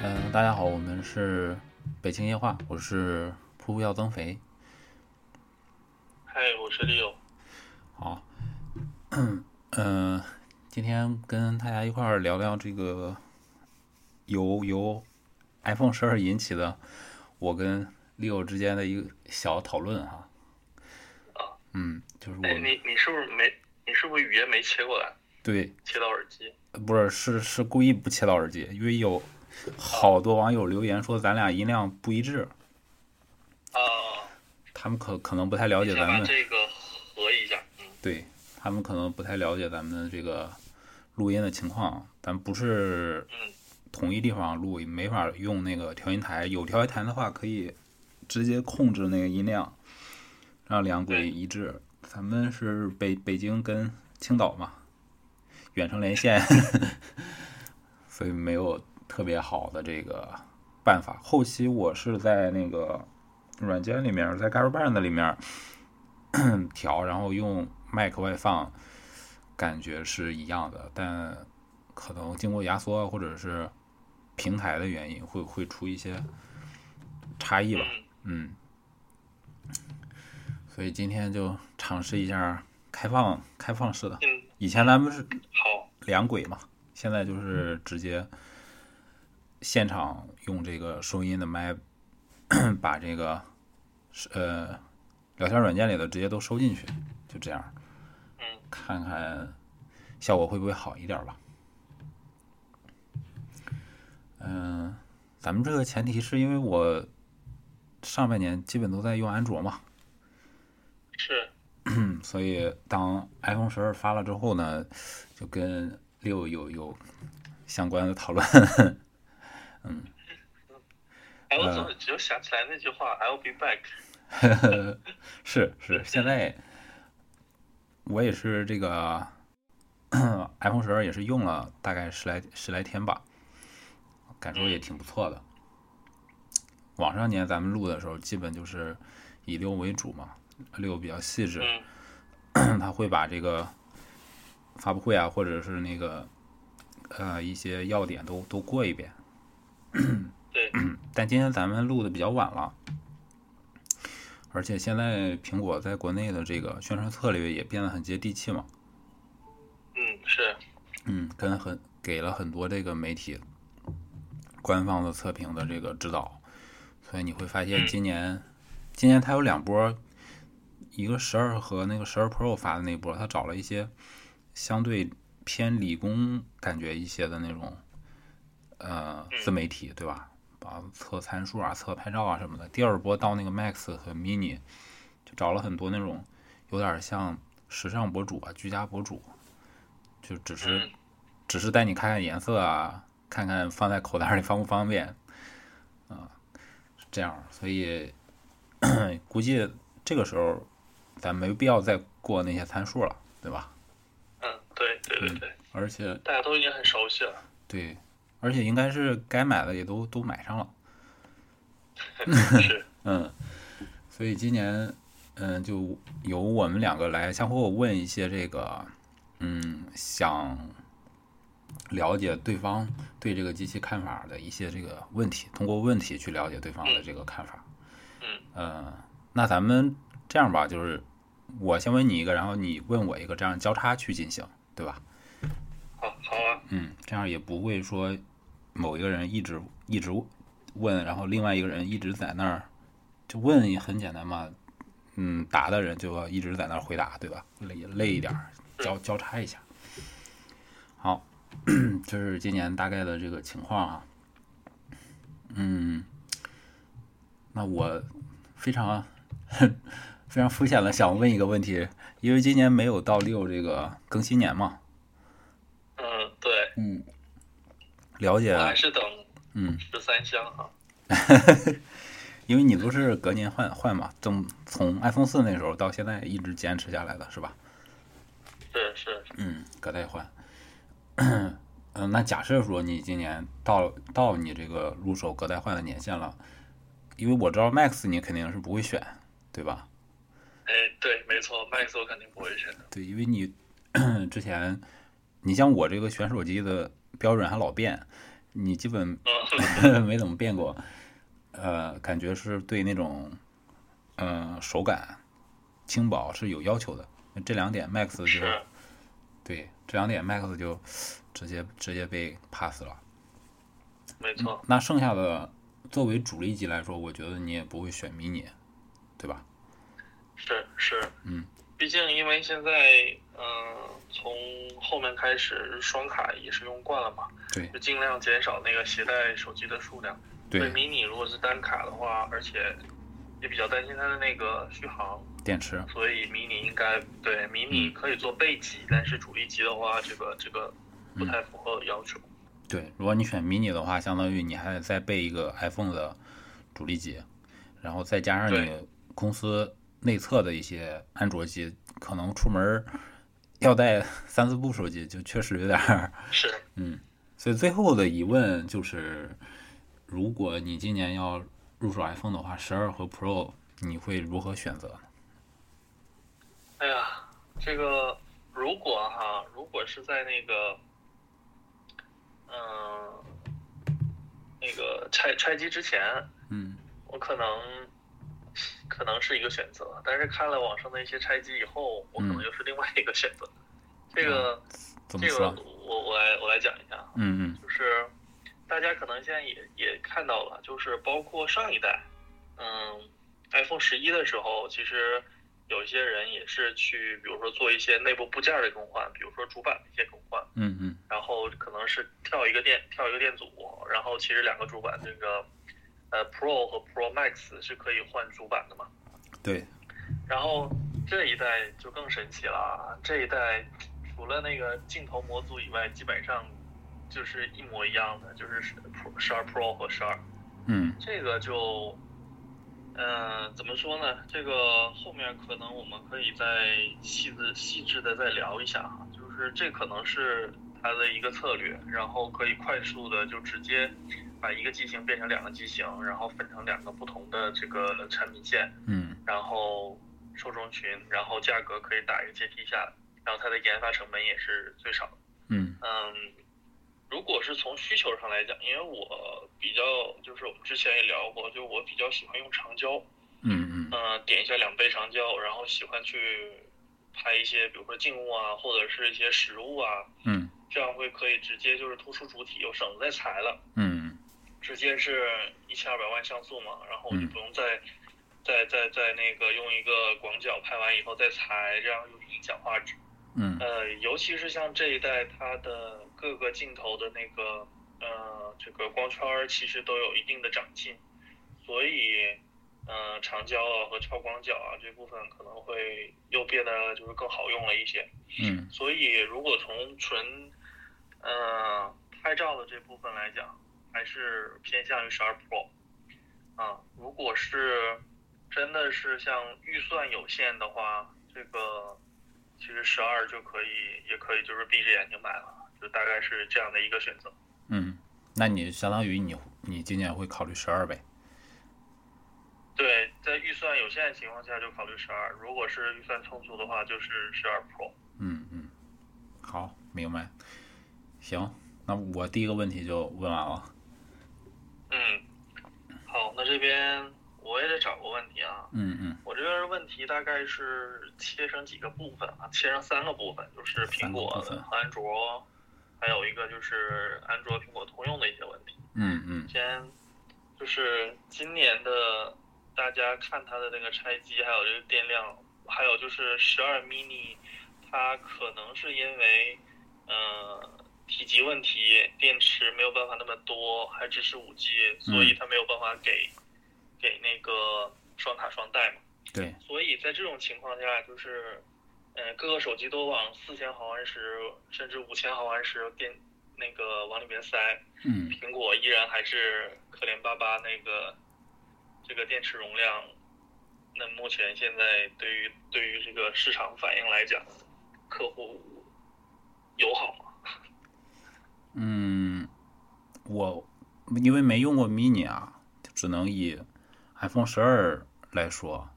嗯，大家好，我们是北京夜话，我是噗噗要增肥。嗨，我是 Leo。好，嗯，今天跟大家一块儿聊聊这个由由 iPhone 十二引起的我跟 Leo 之间的一个小讨论哈。啊。嗯，就是哎，我你你是不是没你是不是语音没切过来，对，切到耳机？不是是是故意不切到耳机，因为有好多网友留言说咱俩音量不一致，啊，他们可可能不太了解咱们。把这个合一下。嗯，对他们可能不太了解咱们的这个录音的情况，咱不是嗯同一地方录，没法用那个调音台。有调音台的话，可以直接控制那个音量，让两轨一致。咱们是北北京跟青岛嘛，远程连线，所以没有特别好的这个办法。后期我是在那个软件里面，在 GarageBand 里面 调，然后用麦克外放，感觉是一样的，但可能经过压缩或者是平台的原因，会会出一些差异吧。嗯嗯，所以今天就尝试一下开放开放式的。嗯，以前咱们是好，两轨嘛，现在就是直接现场用这个收音的麦，把这个呃聊天软件里的直接都收进去，就这样，嗯看看效果会不会好一点吧。嗯、咱们这个前提是因为我上半年基本都在用安卓嘛，是，嗯，所以当 iPhone 十二发了之后呢，就跟六有有相关的讨论。哎，我呃怎么只有想起来那句话，I'll be back。是是，现在我也是这个 iPhone 十二也是用了大概十来十来天吧，感受也挺不错的。往上年咱们录的时候，基本就是以六为主嘛，六比较细致。嗯 他会把这个发布会啊，或者是那个呃一些要点都都过一遍。对，但今天咱们录的比较晚了，而且现在苹果在国内的这个宣传策略也变得很接地气嘛，嗯是，嗯，跟很给了很多这个媒体官方的测评的这个指导，所以你会发现今年今年它有两波，一个十二和那个十二 Pro 发的那波，它找了一些相对偏理工感觉一些的那种呃自媒体，对吧？把测参数啊、测拍照啊什么的。第二波到那个 Max 和 Mini，就找了很多那种有点像时尚博主啊、居家博主，就只是嗯只是带你看看颜色啊，看看放在口袋里方不方便，啊，是这样。所以 估计这个时候咱没必要再过那些参数了，对吧？嗯对对对对，而且大家都已经很熟悉了。对，而且应该是该买的也都都买上了。是，嗯，所以今年，嗯，就由我们两个来相互问一些这个，嗯，想了解对方对这个机器看法的一些这个问题，通过问题去了解对方的这个看法。嗯，呃，那咱们这样吧，就是我先问你一个，然后你问我一个，这样交叉去进行，对吧？好。嗯，这样也不会说某一个人一直一直问，然后另外一个人一直在那儿就问也很简单嘛，嗯，答的人就要一直在那儿回答，对吧？累累一点儿，交交叉一下。好，这是今年大概的这个情况啊。嗯，那我非常 非常肤浅的想问一个问题，因为今年没有到六这个更新年嘛，嗯，了解我，还是等嗯，十三香哈。因为你都是隔年换换嘛，从从 iPhone 四那时候到现在一直坚持下来的是吧？是是，嗯，隔代换。嗯，那假设说你今年到到你这个入手隔代换的年限了，因为我知道 Max 你肯定是不会选，对吧？哎，对，没错，Max 我肯定不会选的。对，因为你 之前，你像我这个选手机的标准还老变，你基本嗯，没怎么变过，呃，感觉是对那种，呃，手感、轻薄是有要求的。这两点 Max 就是对这两点 Max 就直接直接被 pass 了。没错。那剩下的作为主力机来说，我觉得你也不会选 mini，对吧？是是，嗯，毕竟因为现在，嗯、从后面开始双卡也是用惯了嘛，对就尽量减少那个携带手机的数量。对，mini 如果是单卡的话，而且也比较担心它的那个续航，电池，所以 mini 应该对 mini 可以做备机，但是主力机的话，这个这个不太符合要求。对，如果你选 mini 的话，相当于你还得再备一个 iPhone 的主力机，然后再加上你公司内测的一些安卓机，可能出门儿要带三四部手机，就确实有点儿。是嗯，所以最后的疑问就是，如果你今年要入手 iPhone 的话，十二和 Pro 你会如何选择呢？哎呀，这个如果哈，如果是在那个，嗯、那个拆拆机之前，嗯我可能可能是一个选择，但是看了网上的一些拆机以后，我可能嗯又是另外一个选择。这个这个？我我来我来讲一下啊，嗯嗯就是大家可能现在也也看到了，就是包括上一代，嗯，iPhone 十一的时候，其实有一些人也是去，比如说做一些内部部件的更换，比如说主板的一些更换，嗯嗯然后可能是跳一个电跳一个电阻，然后其实两个主板这个呃 Pro 和 Pro Max 是可以换主板的嘛。对，然后这一代就更神奇了，啊，这一代除了那个镜头模组以外，基本上就是一模一样的，就是十 Pro 十二 Pro 和十二。嗯这个就，嗯、怎么说呢？这个后面可能我们可以再细致细致的再聊一下哈，就是这可能是它的一个策略，然后可以快速的就直接把一个机型变成两个机型，然后分成两个不同的这个产品线，嗯。然后受众群，然后价格可以打一个阶梯下来，然后它的研发成本也是最少的。嗯。嗯，如果是从需求上来讲，因为我比较就是我们之前也聊过，就我比较喜欢用长焦，嗯嗯。嗯、点一下两倍长焦，然后喜欢去拍一些比如说静物啊，或者是一些实物啊，嗯这样会可以直接就是突出主体，又省得再裁了，嗯直接是一千二百万像素嘛，然后我就嗯不用再。再再再那个用一个广角拍完以后再裁，这样又影响画质。嗯呃，尤其是像这一代，它的各个镜头的那个呃这个光圈儿其实都有一定的长进，所以呃长焦啊和超广角啊这部分可能会又变得就是更好用了一些。嗯所以如果从纯呃拍照的这部分来讲，还是偏向于十二 Pro 啊。如果是真的是像预算有限的话，这个其实十二就可以，也可以就是闭着眼睛买了，就大概是这样的一个选择。嗯，那你相当于你你今年会考虑十二呗？对，在预算有限的情况下就考虑十二，如果是预算充足的话，就是十二 Pro。嗯嗯，好，明白。行，那我第一个问题就问完了。嗯，好，那这边我也得找个问题啊。嗯嗯我这边问题大概是切成几个部分啊，切成三个部分，就是苹果和安卓，还有一个就是安卓、苹果通用的一些问题。嗯嗯先就是今年的大家看它的那个拆机，还有这个电量，还有就是十二 mini，它可能是因为呃体积问题，电池没有办法那么多，还支持五 G，所以它没有办法给给那个双卡双待嘛。对，所以在这种情况下，就是，呃，各个手机都往四千毫安时甚至五千毫安时电那个往里面塞，嗯苹果依然还是可怜巴巴那个这个电池容量。那目前现在对于对于这个市场反应来讲，客户友好吗？嗯，我因为没用过 mini 啊，就只能以 iPhone 十二来说，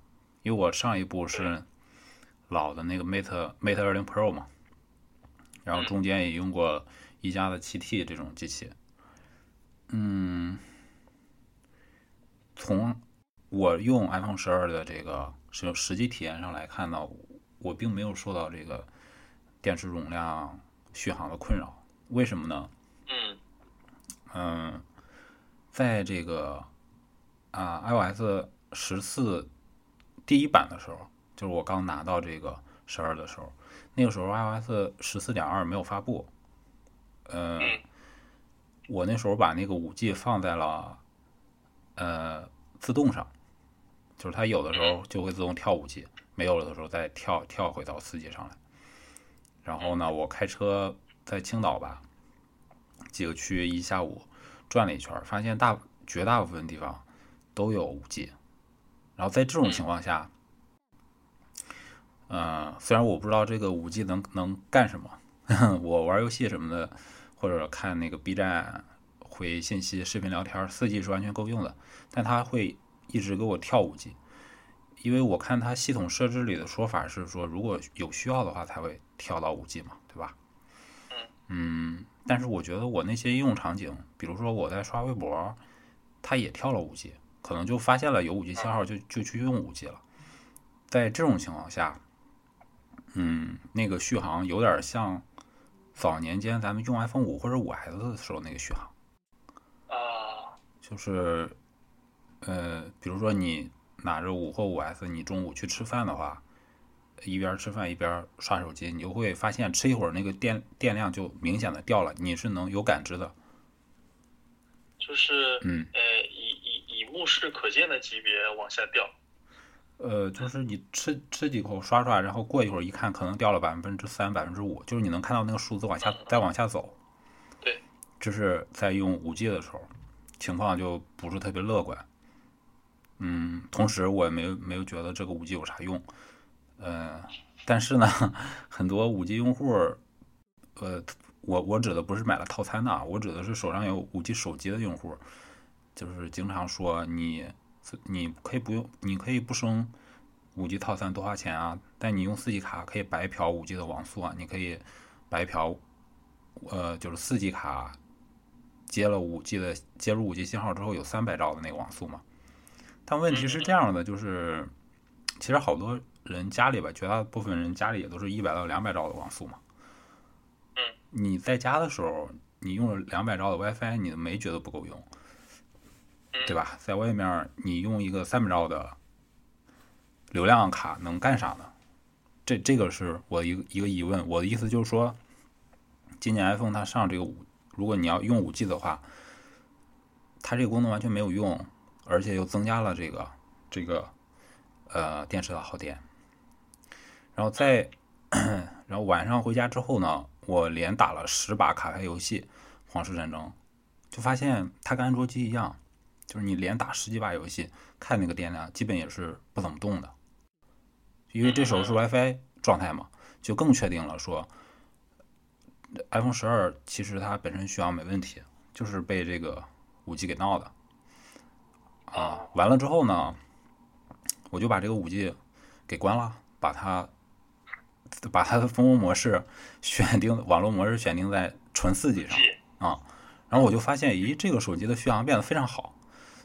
因为我上一部是老的那个 Mate Mate 二零 Pro 嘛，然后中间也用过一加的 7T 这种机器，嗯，从我用 iPhone 十二的这个实实际体验上来看呢，我并没有受到这个电池容量续航的困扰。为什么呢？嗯嗯，在这个啊 iOS 十四第一版的时候，就是我刚拿到这个十二的时候，那个时候 iOS 十四点二没有发布。呃，嗯我那时候把那个五 G 放在了呃自动上，就是它有的时候就会自动跳五 G，没有了的时候再跳跳回到四 G 上来。然后呢，我开车在青岛吧，几个区一下午转了一圈，发现大绝大部分地方都有五 G。然后在这种情况下，呃，虽然我不知道这个五 G 能能干什么，我玩游戏什么的，或者看那个 B 站回信息、视频聊天，四 G 是完全够用的，但它会一直给我跳五 G，因为我看它系统设置里的说法是说，如果有需要的话才会跳到五 G 嘛，对吧？嗯，但是我觉得我那些应用场景，比如说我在刷微博，它也跳了五 G，可能就发现了有五 G 信号就就去用五 G 了。在这种情况下，嗯，那个续航有点像早年间咱们用 iPhone 五或者五 S 的时候那个续航，啊就是呃，比如说你拿着五或五 S，你中午去吃饭的话，一边吃饭一边刷手机，你就会发现吃一会儿那个电电量就明显的掉了，你是能有感知的。就是嗯，呃以以以目视可见的级别往下掉。呃，就是你吃吃几口刷刷，然后过一会儿一看，可能掉了百分之三、百分之五，就是你能看到那个数字往下再往下走。对，这是在用五 G 的时候，情况就不是特别乐观。嗯，同时我也没有没有觉得这个五 G 有啥用。呃，但是呢，很多五 G 用户，呃，我我指的不是买了套餐的啊，我指的是手上有五 G 手机的用户，就是经常说你你可以不用，你可以不升五 G 套餐多花钱啊，但你用四 G 卡可以白嫖五 G 的网速啊，你可以白嫖，呃，就是四 G 卡接了五 G 的接入五 G 信号之后有三百兆的那个网速嘛。但问题是这样的，就是其实好多人家里吧，绝大部分人家里也都是一百到两百兆的网速嘛。嗯。你在家的时候，你用了两百兆的 WiFi，你没觉得不够用，对吧？在外面你用一个三百兆的流量卡能干啥呢？这这个是我一个一个疑问。我的意思就是说，今年 iPhone 它上这个五，如果你要用五 G 的话，它这个功能完全没有用，而且又增加了这个这个呃电池的耗电。然后在 然后晚上回家之后呢，我连打了十把卡牌游戏《皇室战争》，就发现它跟安卓机一样，就是你连打十几把游戏，看那个电量基本也是不怎么动的。因为这时候是 WiFi 状态嘛，就更确定了说，iPhone 十二其实它本身续航没问题，就是被这个五 G 给闹的。啊，完了之后呢，我就把这个五 G 给关了，把它把它的蜂窝模式选定，网络模式选定在纯四 G 上啊。然后我就发现，咦，这个手机的续航变得非常好，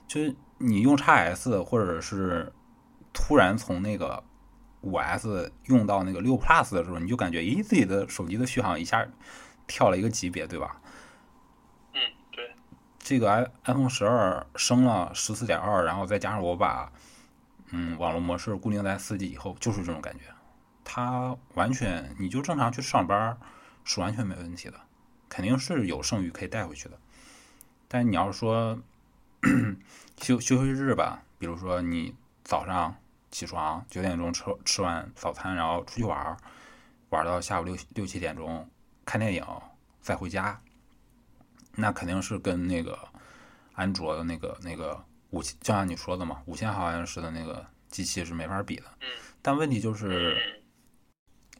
就是你用 x S 或者是突然从那个五 S 用到那个六 Plus 的时候，你就感觉，咦，自己的手机的续航一下跳了一个级别，对吧？嗯，对，这个 i iPhone 十二升了十四点二，然后再加上我把嗯网络模式固定在四 G 以后，就是这种感觉。它完全你就正常去上班是完全没问题的，肯定是有剩余可以带回去的。但你要是说 休休息日吧，比如说你早上起床九点钟吃吃完早餐，然后出去玩儿，玩到下午六六七点钟看电影，再回家，那肯定是跟那个安卓的那个那个五千，就像你说的嘛，五千毫安时的那个机器是没法比的。嗯但问题就是，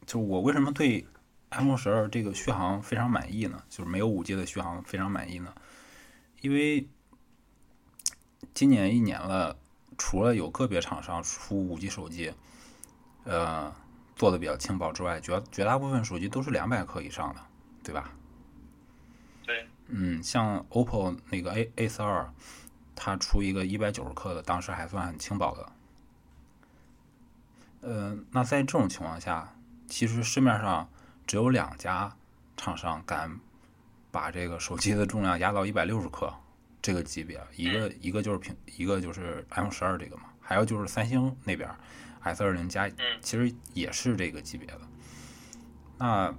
就是我为什么对 iPhone 十二这个续航非常满意呢？就是没有五 G 的续航非常满意呢？因为今年一年了，除了有个别厂商出五 G 手机，呃，做的比较轻薄之外，绝绝大部分手机都是两百克以上的，对吧？对，嗯，像 OPPO 那个 A A 四二，它出一个一百九十克的，当时还算很轻薄的。呃，那在这种情况下，其实市面上只有两家厂商敢把这个手机的重量压到一百六十克这个级别，一个一个就是平，一个就是 iPhone 十二这个嘛，还有就是三星那边 S 二零加，其实也是这个级别的。那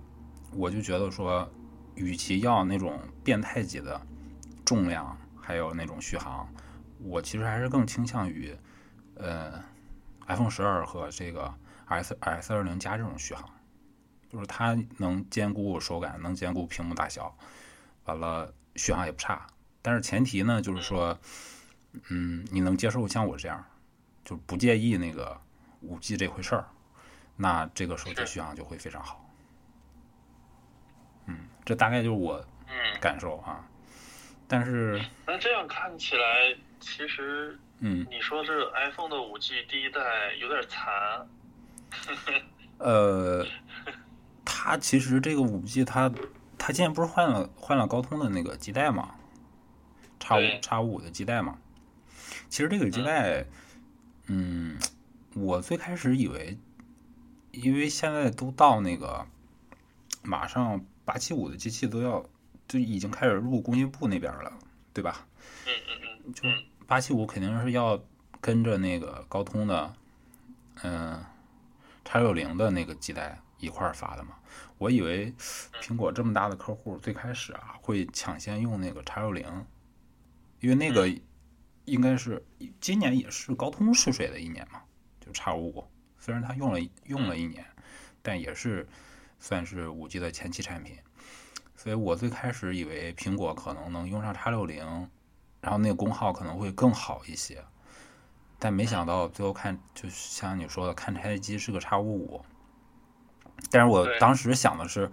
我就觉得说，与其要那种变态级的重量，还有那种续航，我其实还是更倾向于，呃，iPhone 十二和这个 S S 二零加这种续航，就是它能兼顾手感，能兼顾屏幕大小，完了续航也不差。但是前提呢，就是说，嗯，你能接受像我这样，就不介意那个五 G 这回事儿，那这个手机续航就会非常好。嗯，这大概就是我感受啊。但是那这样看起来，其实嗯，你说这 iPhone 的五 G 第一代有点残。呃，它其实这个五 G 它它今年不是换了换了高通的那个基带嘛？叉五叉五的基带嘛？其实这个基带，嗯，我最开始以为，因为现在都到那个马上。八七五的机器都要就已经开始入工信部那边了，对吧？嗯嗯嗯。就八七五肯定是要跟着那个高通的，嗯，叉六零的那个基带一块儿发的嘛。我以为苹果这么大的客户，最开始啊会抢先用那个叉六零，因为那个应该是今年也是高通试水的一年嘛，就叉五。虽然它用了用了一年，但也是。算是五 G 的前期产品，所以我最开始以为苹果可能能用上叉六零，然后那个功耗可能会更好一些，但没想到最后看，就像你说的，看拆机是个叉五五。但是我当时想的是，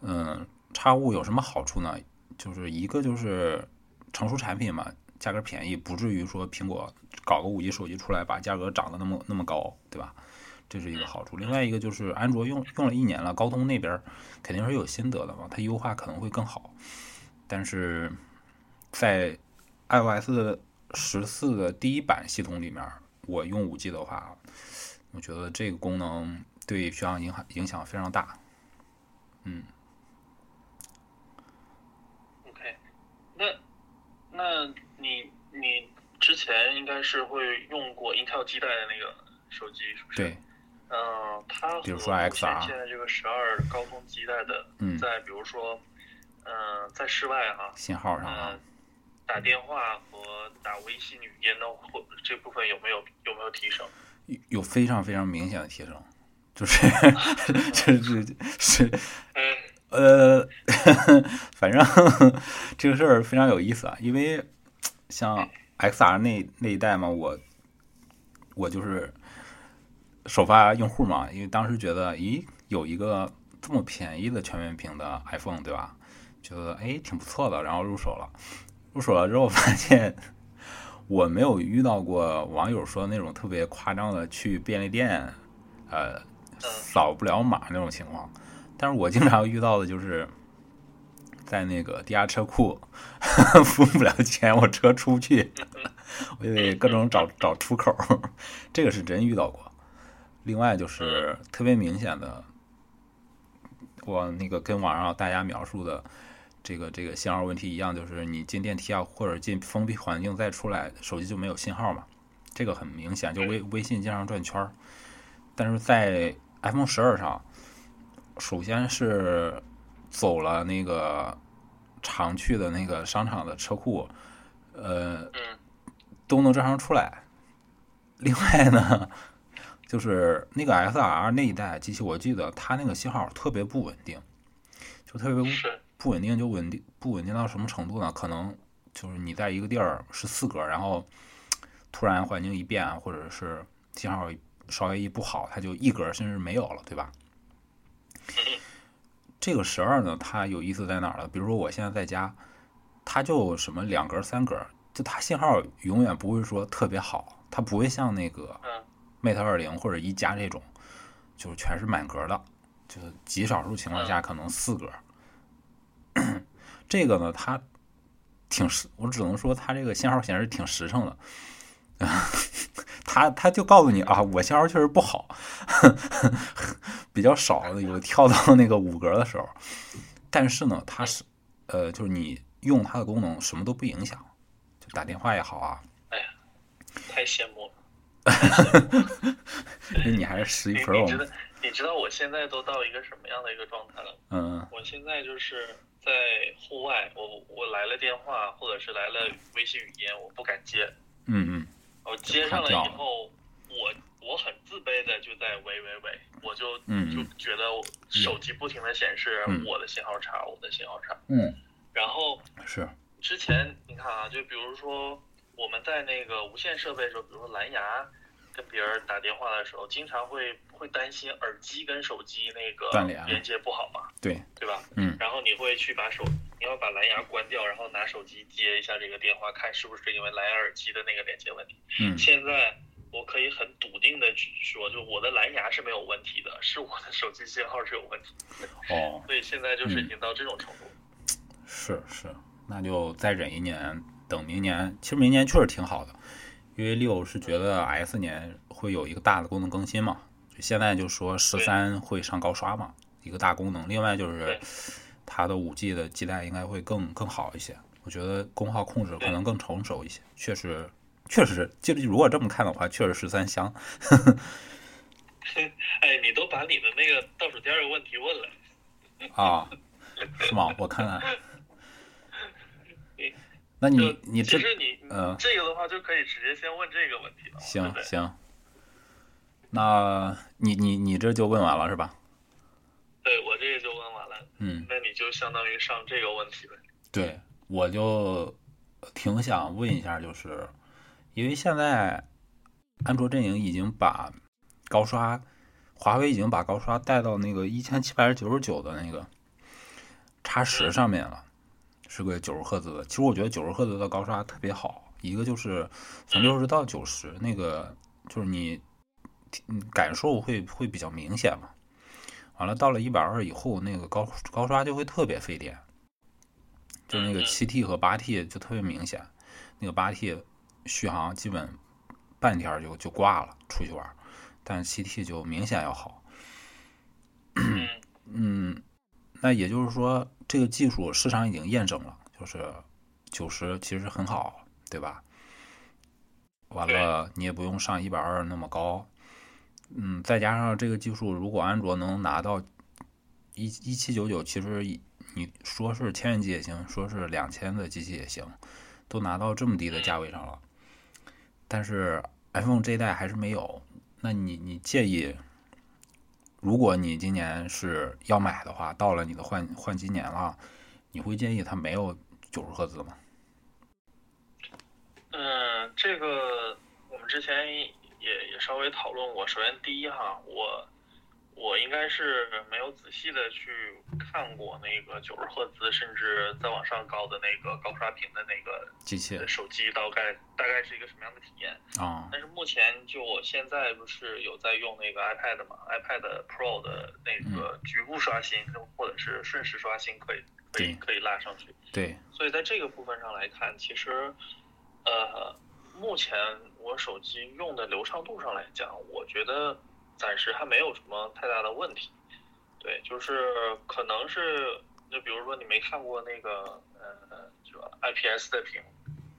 嗯，叉五有什么好处呢？就是一个就是成熟产品嘛，价格便宜，不至于说苹果搞个五 G 手机出来把价格涨得那么那么高，对吧？这是一个好处，另外一个就是安卓用用了一年了，高通那边肯定是有心得的嘛，它优化可能会更好。但是在 iOS 十四的第一版系统里面，我用五 G 的话，我觉得这个功能对续航影响影响非常大。嗯。OK，那那你你之前应该是会用过 Intel 基带的那个手机，是不是？对。嗯，它比如说 XR 现在这个十二高通基带的，在比如说，嗯，在室外哈，信号上，打电话和打微信语音的或这部分有没有有没有提升？有有非常非常明显的提升，就是 就是是，呃，反正这个事儿非常有意思啊，因为像 XR 那那一代嘛，我我就是。首发用户嘛，因为当时觉得，咦，有一个这么便宜的全面屏的 iPhone，对吧？觉得哎挺不错的，然后入手了。入手了之后发现，我没有遇到过网友说那种特别夸张的去便利店，呃，扫不了码那种情况。但是我经常遇到的就是，在那个地下车库 付不了钱，我车出不去，我就得各种找找出口。这个是真遇到过。另外就是特别明显的，我那个跟网上大家描述的这个这个信号问题一样，就是你进电梯啊或者进封闭环境再出来，手机就没有信号嘛。这个很明显，就微微信经常转圈儿。但是在 iPhone 十二上，首先是走了那个常去的那个商场的车库，呃，都能正常出来。另外呢。就是那个 S R 那一代机器，我记得它那个信号特别不稳定，就特别不不稳定，就稳定不稳定到什么程度呢？可能就是你在一个地儿是四格，然后突然环境一变，或者是信号稍微一不好，它就一格甚至没有了，对吧？这个十二呢，它有意思在哪儿呢？比如说我现在在家，它就什么两格三格，就它信号永远不会说特别好，它不会像那个。Mate 二零或者一加这种，就是全是满格的，就是极少数情况下可能四格。这 这个呢，它挺实，我只能说它这个信号显示挺实诚的。他他就告诉你啊，我信号确实不好，比较少有跳到那个五格的时候。但是呢，它是呃，就是你用它的功能什么都不影响，就打电话也好啊。哎呀，太羡慕了。你还是十一 Pro。你知道你知道我现在都到一个什么样的一个状态了？嗯。我现在就是在户外，我我来了电话或者是来了微信语音，我不敢接。嗯嗯。我接上了以后，我我很自卑的就在喂喂喂，我就就觉得手机不停的显示我的信号差，我的信号差。嗯，然后是之前你看啊，就比如说我们在那个无线设备的时候，比如说蓝牙跟别人打电话的时候，经常会会担心耳机跟手机那个断连连接不好嘛？对对吧？嗯，然后你会去把手。你要把蓝牙关掉，然后拿手机接一下这个电话，看是不是因为蓝牙耳机的那个连接问题。嗯，现在我可以很笃定的说，就我的蓝牙是没有问题的，是我的手机信号是有问题。哦，所以现在就是已经到这种程度。是是，那就再忍一年，等明年。其实明年确实挺好的，因为六是觉得 S 年会有一个大的功能更新嘛，就现在就说十三会上高刷嘛，一个大功能。另外就是。它的五 G 的基带应该会更更好一些，我觉得功耗控制可能更成熟一些。确实，确实，就如果这么看的话，确实十三香。哎，你都把你的那个倒数第二个问题问了啊？是吗？我看看。那你你其实你嗯，这个的话就可以直接先问这个问题了。行行，那你你你这就问完了是吧？对我这个就问完了，嗯，那你就相当于上这个问题呗。对，我就挺想问一下，就是因为现在安卓阵营已经把高刷，华为已经把高刷带到那个一千七百九十九的那个叉十上面了，是个九十赫兹的。其实我觉得九十赫兹的高刷特别好，一个就是从六十到九十，那个就是你感受会会比较明显嘛。完了，到了一百二以后，那个高高刷就会特别费电，就那个七 T 和八 T 就特别明显，那个八 T 续航基本半天就就挂了，出去玩，但七 T 就明显要好。嗯，那也就是说，这个技术市场已经验证了，就是九十其实很好，对吧？完了，你也不用上一百二那么高。嗯，再加上这个技术，如果安卓能拿到一一七九九，其实你说是千元机也行，说是两千的机器也行，都拿到这么低的价位上了。但是 iPhone 这一代还是没有。那你你介意？如果你今年是要买的话，到了你的换换机年了，你会建议它没有九十赫兹吗？嗯，这个我们之前。也也稍微讨论过。首先，第一哈，我我应该是没有仔细的去看过那个九十赫兹甚至再往上高的那个高刷屏的那个机器手机，大概大概是一个什么样的体验啊？但是目前就我现在不是有在用那个 iPad 嘛，iPad Pro 的那个局部刷新或者是瞬时刷新可以可以可以拉上去。对。所以在这个部分上来看，其实呃。目前我手机用的流畅度上来讲，我觉得暂时还没有什么太大的问题。对，就是可能是，就比如说你没看过那个呃，就 IPS 的屏，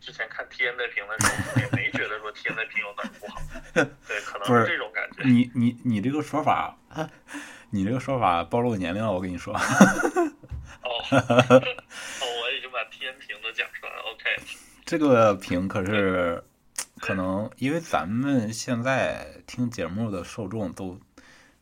之前看 TN 的屏的时候，也没觉得说 TN 的屏有哪不好。对，可能是这种感觉。你你你这个说法，你这个说法暴露年龄了，我跟你说。哦，哦，我已经把 TN 屏都讲出来了。OK。这个屏可是，可能因为咱们现在听节目的受众都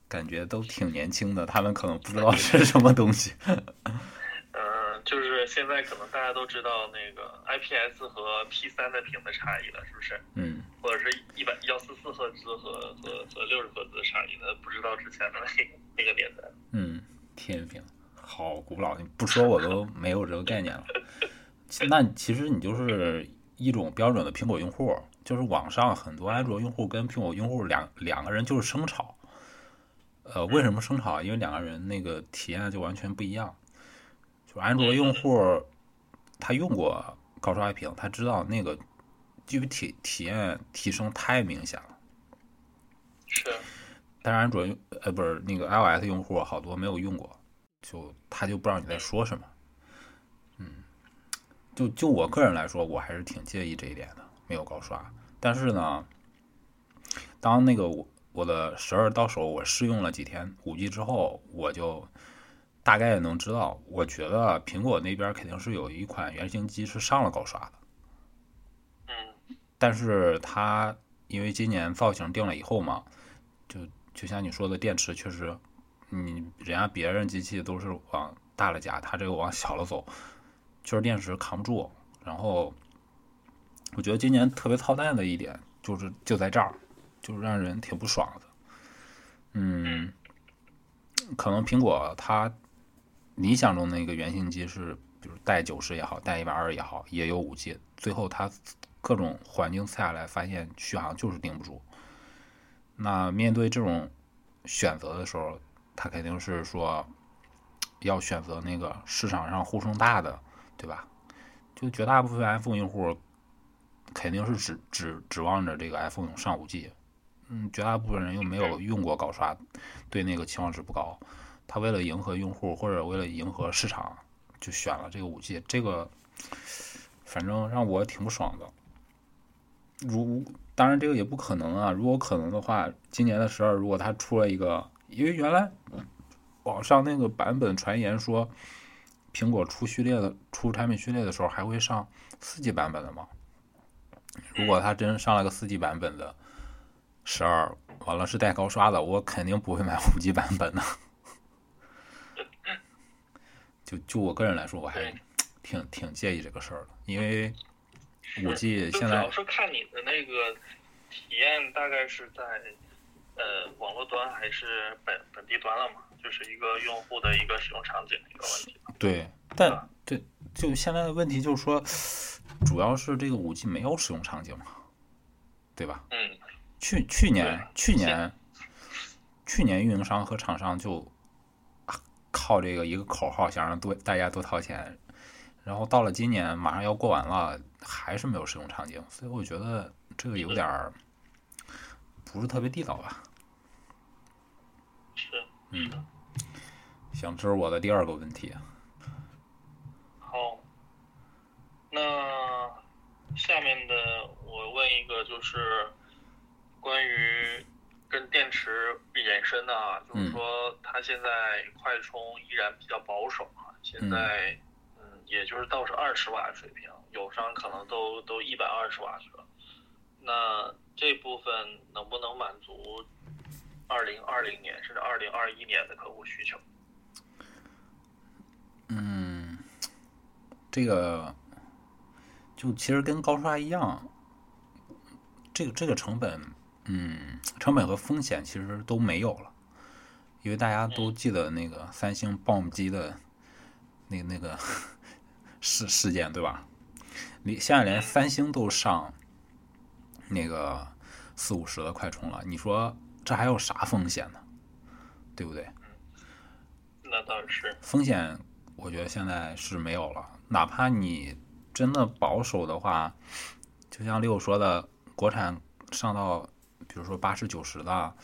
感觉都挺年轻的，他们可能不知道是什么东西。嗯，就是现在可能大家都知道那个 IPS 和 P 三的屏的差异了，是不是？嗯。或者是一百幺四四赫兹和和和六十赫兹的差异，那不知道之前的那个那个年代。嗯天平，好古老，你不说我都没有这个概念了。那其实你就是一种标准的苹果用户，就是网上很多安卓用户跟苹果用户两两个人就是生吵。呃，为什么生吵？因为两个人那个体验就完全不一样。就安卓用户他用过高刷屏，他知道那个具体体验提升太明显了。是，但是安卓用呃不是那个 iOS 用户好多没有用过，就他就不知道你在说什么。嗯，就就我个人来说，我还是挺介意这一点的，没有高刷。但是呢，当那个我我的十二到手，我试用了几天五 G 之后，我就大概能知道，我觉得苹果那边肯定是有一款原型机是上了高刷的。嗯但是它因为今年造型定了以后嘛，就就像你说的，电池确实，你人家别人机器都是往大了加，它这个往小了走，确实电池扛不住。然后我觉得今年特别操蛋的一点就是就在这儿，就是让人挺不爽的。嗯，可能苹果它理想中的那个原型机是，比如带九十也好，带一百二也好，也有五 G，最后它各种环境测下来，发现续航就是顶不住。那面对这种选择的时候，它肯定是说要选择那个市场上呼声大的，对吧？就绝大部分 iPhone 用户肯定是指指指望着这个 iPhone 上五 G，嗯，绝大部分人又没有用过高刷，对那个期望值不高。他为了迎合用户或者为了迎合市场，就选了这个五 G，这个反正让我挺不爽的。如当然这个也不可能啊，如果可能的话，今年的十二如果它出了一个，因为原来网上那个版本传言说，苹果出序列的出产品序列的时候还会上四 G 版本的嘛？如果他真上了个四 G 版本的十二，完了是带高刷的，我肯定不会买五 G 版本的。就就我个人来说，我还挺挺介意这个事儿的，因为五 G 现在主要是看你的那个体验大概是在呃网络端还是本本地端了嘛，就是一个用户的一个使用场景的一个问题。对，但对，就现在的问题就是说，主要是这个五 G 没有使用场景嘛，对吧？嗯，去去年去年去年运营商和厂商就靠这个一个口号想让多大家多掏钱，然后到了今年马上要过完了，还是没有使用场景，所以我觉得这个有点儿不是特别地道吧。是。嗯，行，这是我的第二个问题。好，那下面的我问一个，就是关于跟电池延伸的啊，就是嗯说它现在快充依然比较保守啊，现在嗯，也就是到是二十瓦水平，友商可能都都一百二十瓦去了。那这部分能不能满足二零二零年甚至二零二一年的客户需求？嗯，这个就其实跟高刷一样，这个这个成本，嗯，成本和风险其实都没有了，因为大家都记得那个三星 BOM 机的那那个事事件，对吧？你现在连三星都上那个四五十的快充了，你说这还有啥风险呢？对不对？那倒是，风险我觉得现在是没有了。哪怕你真的保守的话，就像六说的，国产上到比如说八十九十的，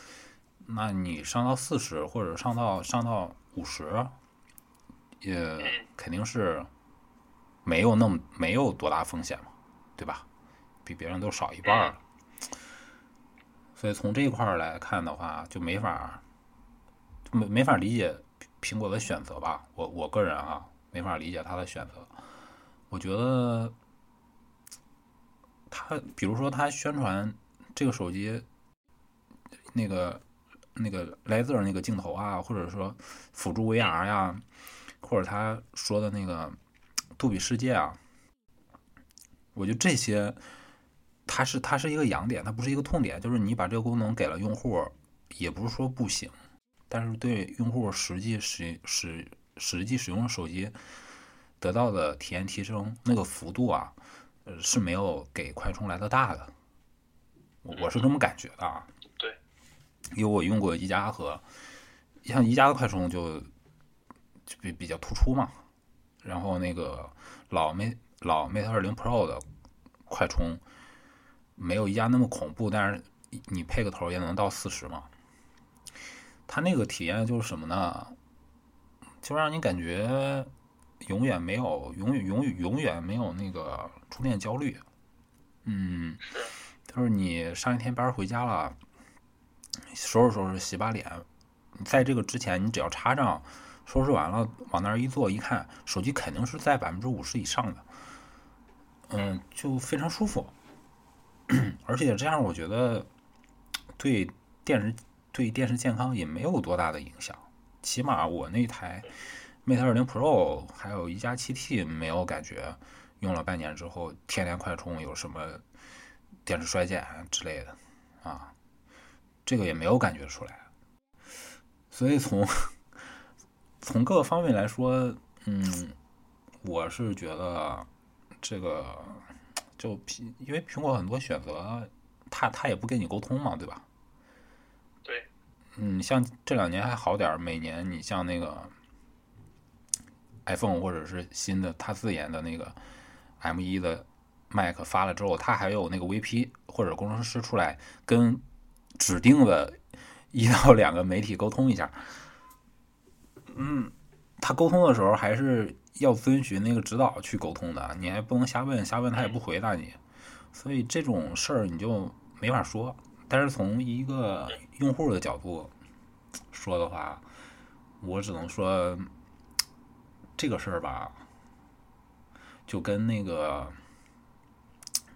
那你上到四十或者上到上到五十，也肯定是没有那么没有多大风险嘛，对吧？比别人都少一半儿了。所以从这一块儿来看的话，就没法就没没法理解苹果的选择吧。我我个人啊，没法理解他的选择。我觉得他，比如说他宣传这个手机那个那个 laser 那个镜头啊，或者说辅助 VR 呀，或者他说的那个杜比世界啊，我觉得这些它是它是一个痒点，它不是一个痛点。就是你把这个功能给了用户，也不是说不行，但是对用户实际使使实际使用手机得到的体验提升那个幅度啊，呃是没有给快充来的大的。我我是这么感觉的啊。对，因为我用过宜家和像宜家的快充就就比比较突出嘛，然后那个老 Mate 老 Mate 二零 Pro 的快充没有一加那么恐怖，但是你配个头也能到四十嘛。它那个体验就是什么呢？就让你感觉永远没有永远永远永远没有那个充电焦虑。嗯，是，就是你上一天班回家了，收拾收拾洗把脸，在这个之前你只要插上，收拾完了往那儿一坐一看，手机肯定是在百分之五十以上的，嗯，就非常舒服，而且这样我觉得对电视对电视健康也没有多大的影响，起码我那台 Mate 二零 Pro 还有一加七 T 没有感觉。用了半年之后，天天快充有什么电池衰减之类的啊？这个也没有感觉出来。所以从 从各个方面来说，嗯，我是觉得这个就苹，因为苹果很多选择，它它也不跟你沟通嘛，对吧？对。嗯，像这两年还好点儿，每年你像那个 iPhone 或者是新的它自研的那个。M 一的 Mac 发了之后，它还有那个 VP 或者工程师出来跟指定的 一到两个媒体沟通一下。嗯，他沟通的时候还是要遵循那个指导去沟通的，你还不能瞎问，瞎问他也不回答你。所以这种事儿你就没法说。但是从一个用户的角度说的话，我只能说这个事儿吧。就跟那个，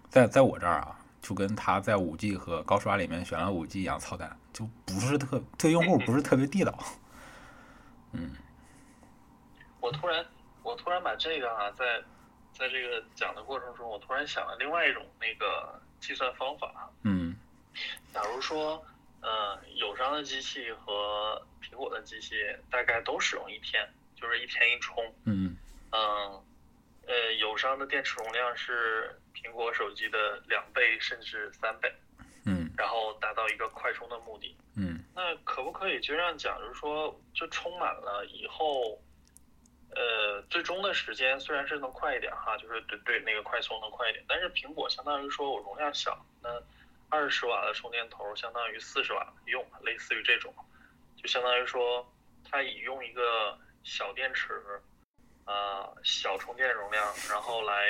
在在我这儿啊，就跟他在五 G 和高刷里面选了五 G 一样操蛋，就不是特对用户不是特别地道。嗯，我突然我突然把这个啊，在在这个讲的过程中，我突然想了另外一种那个计算方法。嗯，假如说，嗯，友商的机器和苹果的机器大概都使用一天，就是一天一充。嗯嗯。呃，友商的电池容量是苹果手机的两倍甚至三倍，嗯，然后达到一个快充的目的，嗯，那可不可以就这样讲，就是说，就充满了以后，呃，最终的时间虽然是能快一点哈，就是对对那个快充能快一点，但是苹果相当于说我容量小，那二十瓦的充电头相当于四十瓦用，类似于这种，就相当于说它以用一个小电池。呃，小充电容量，然后来，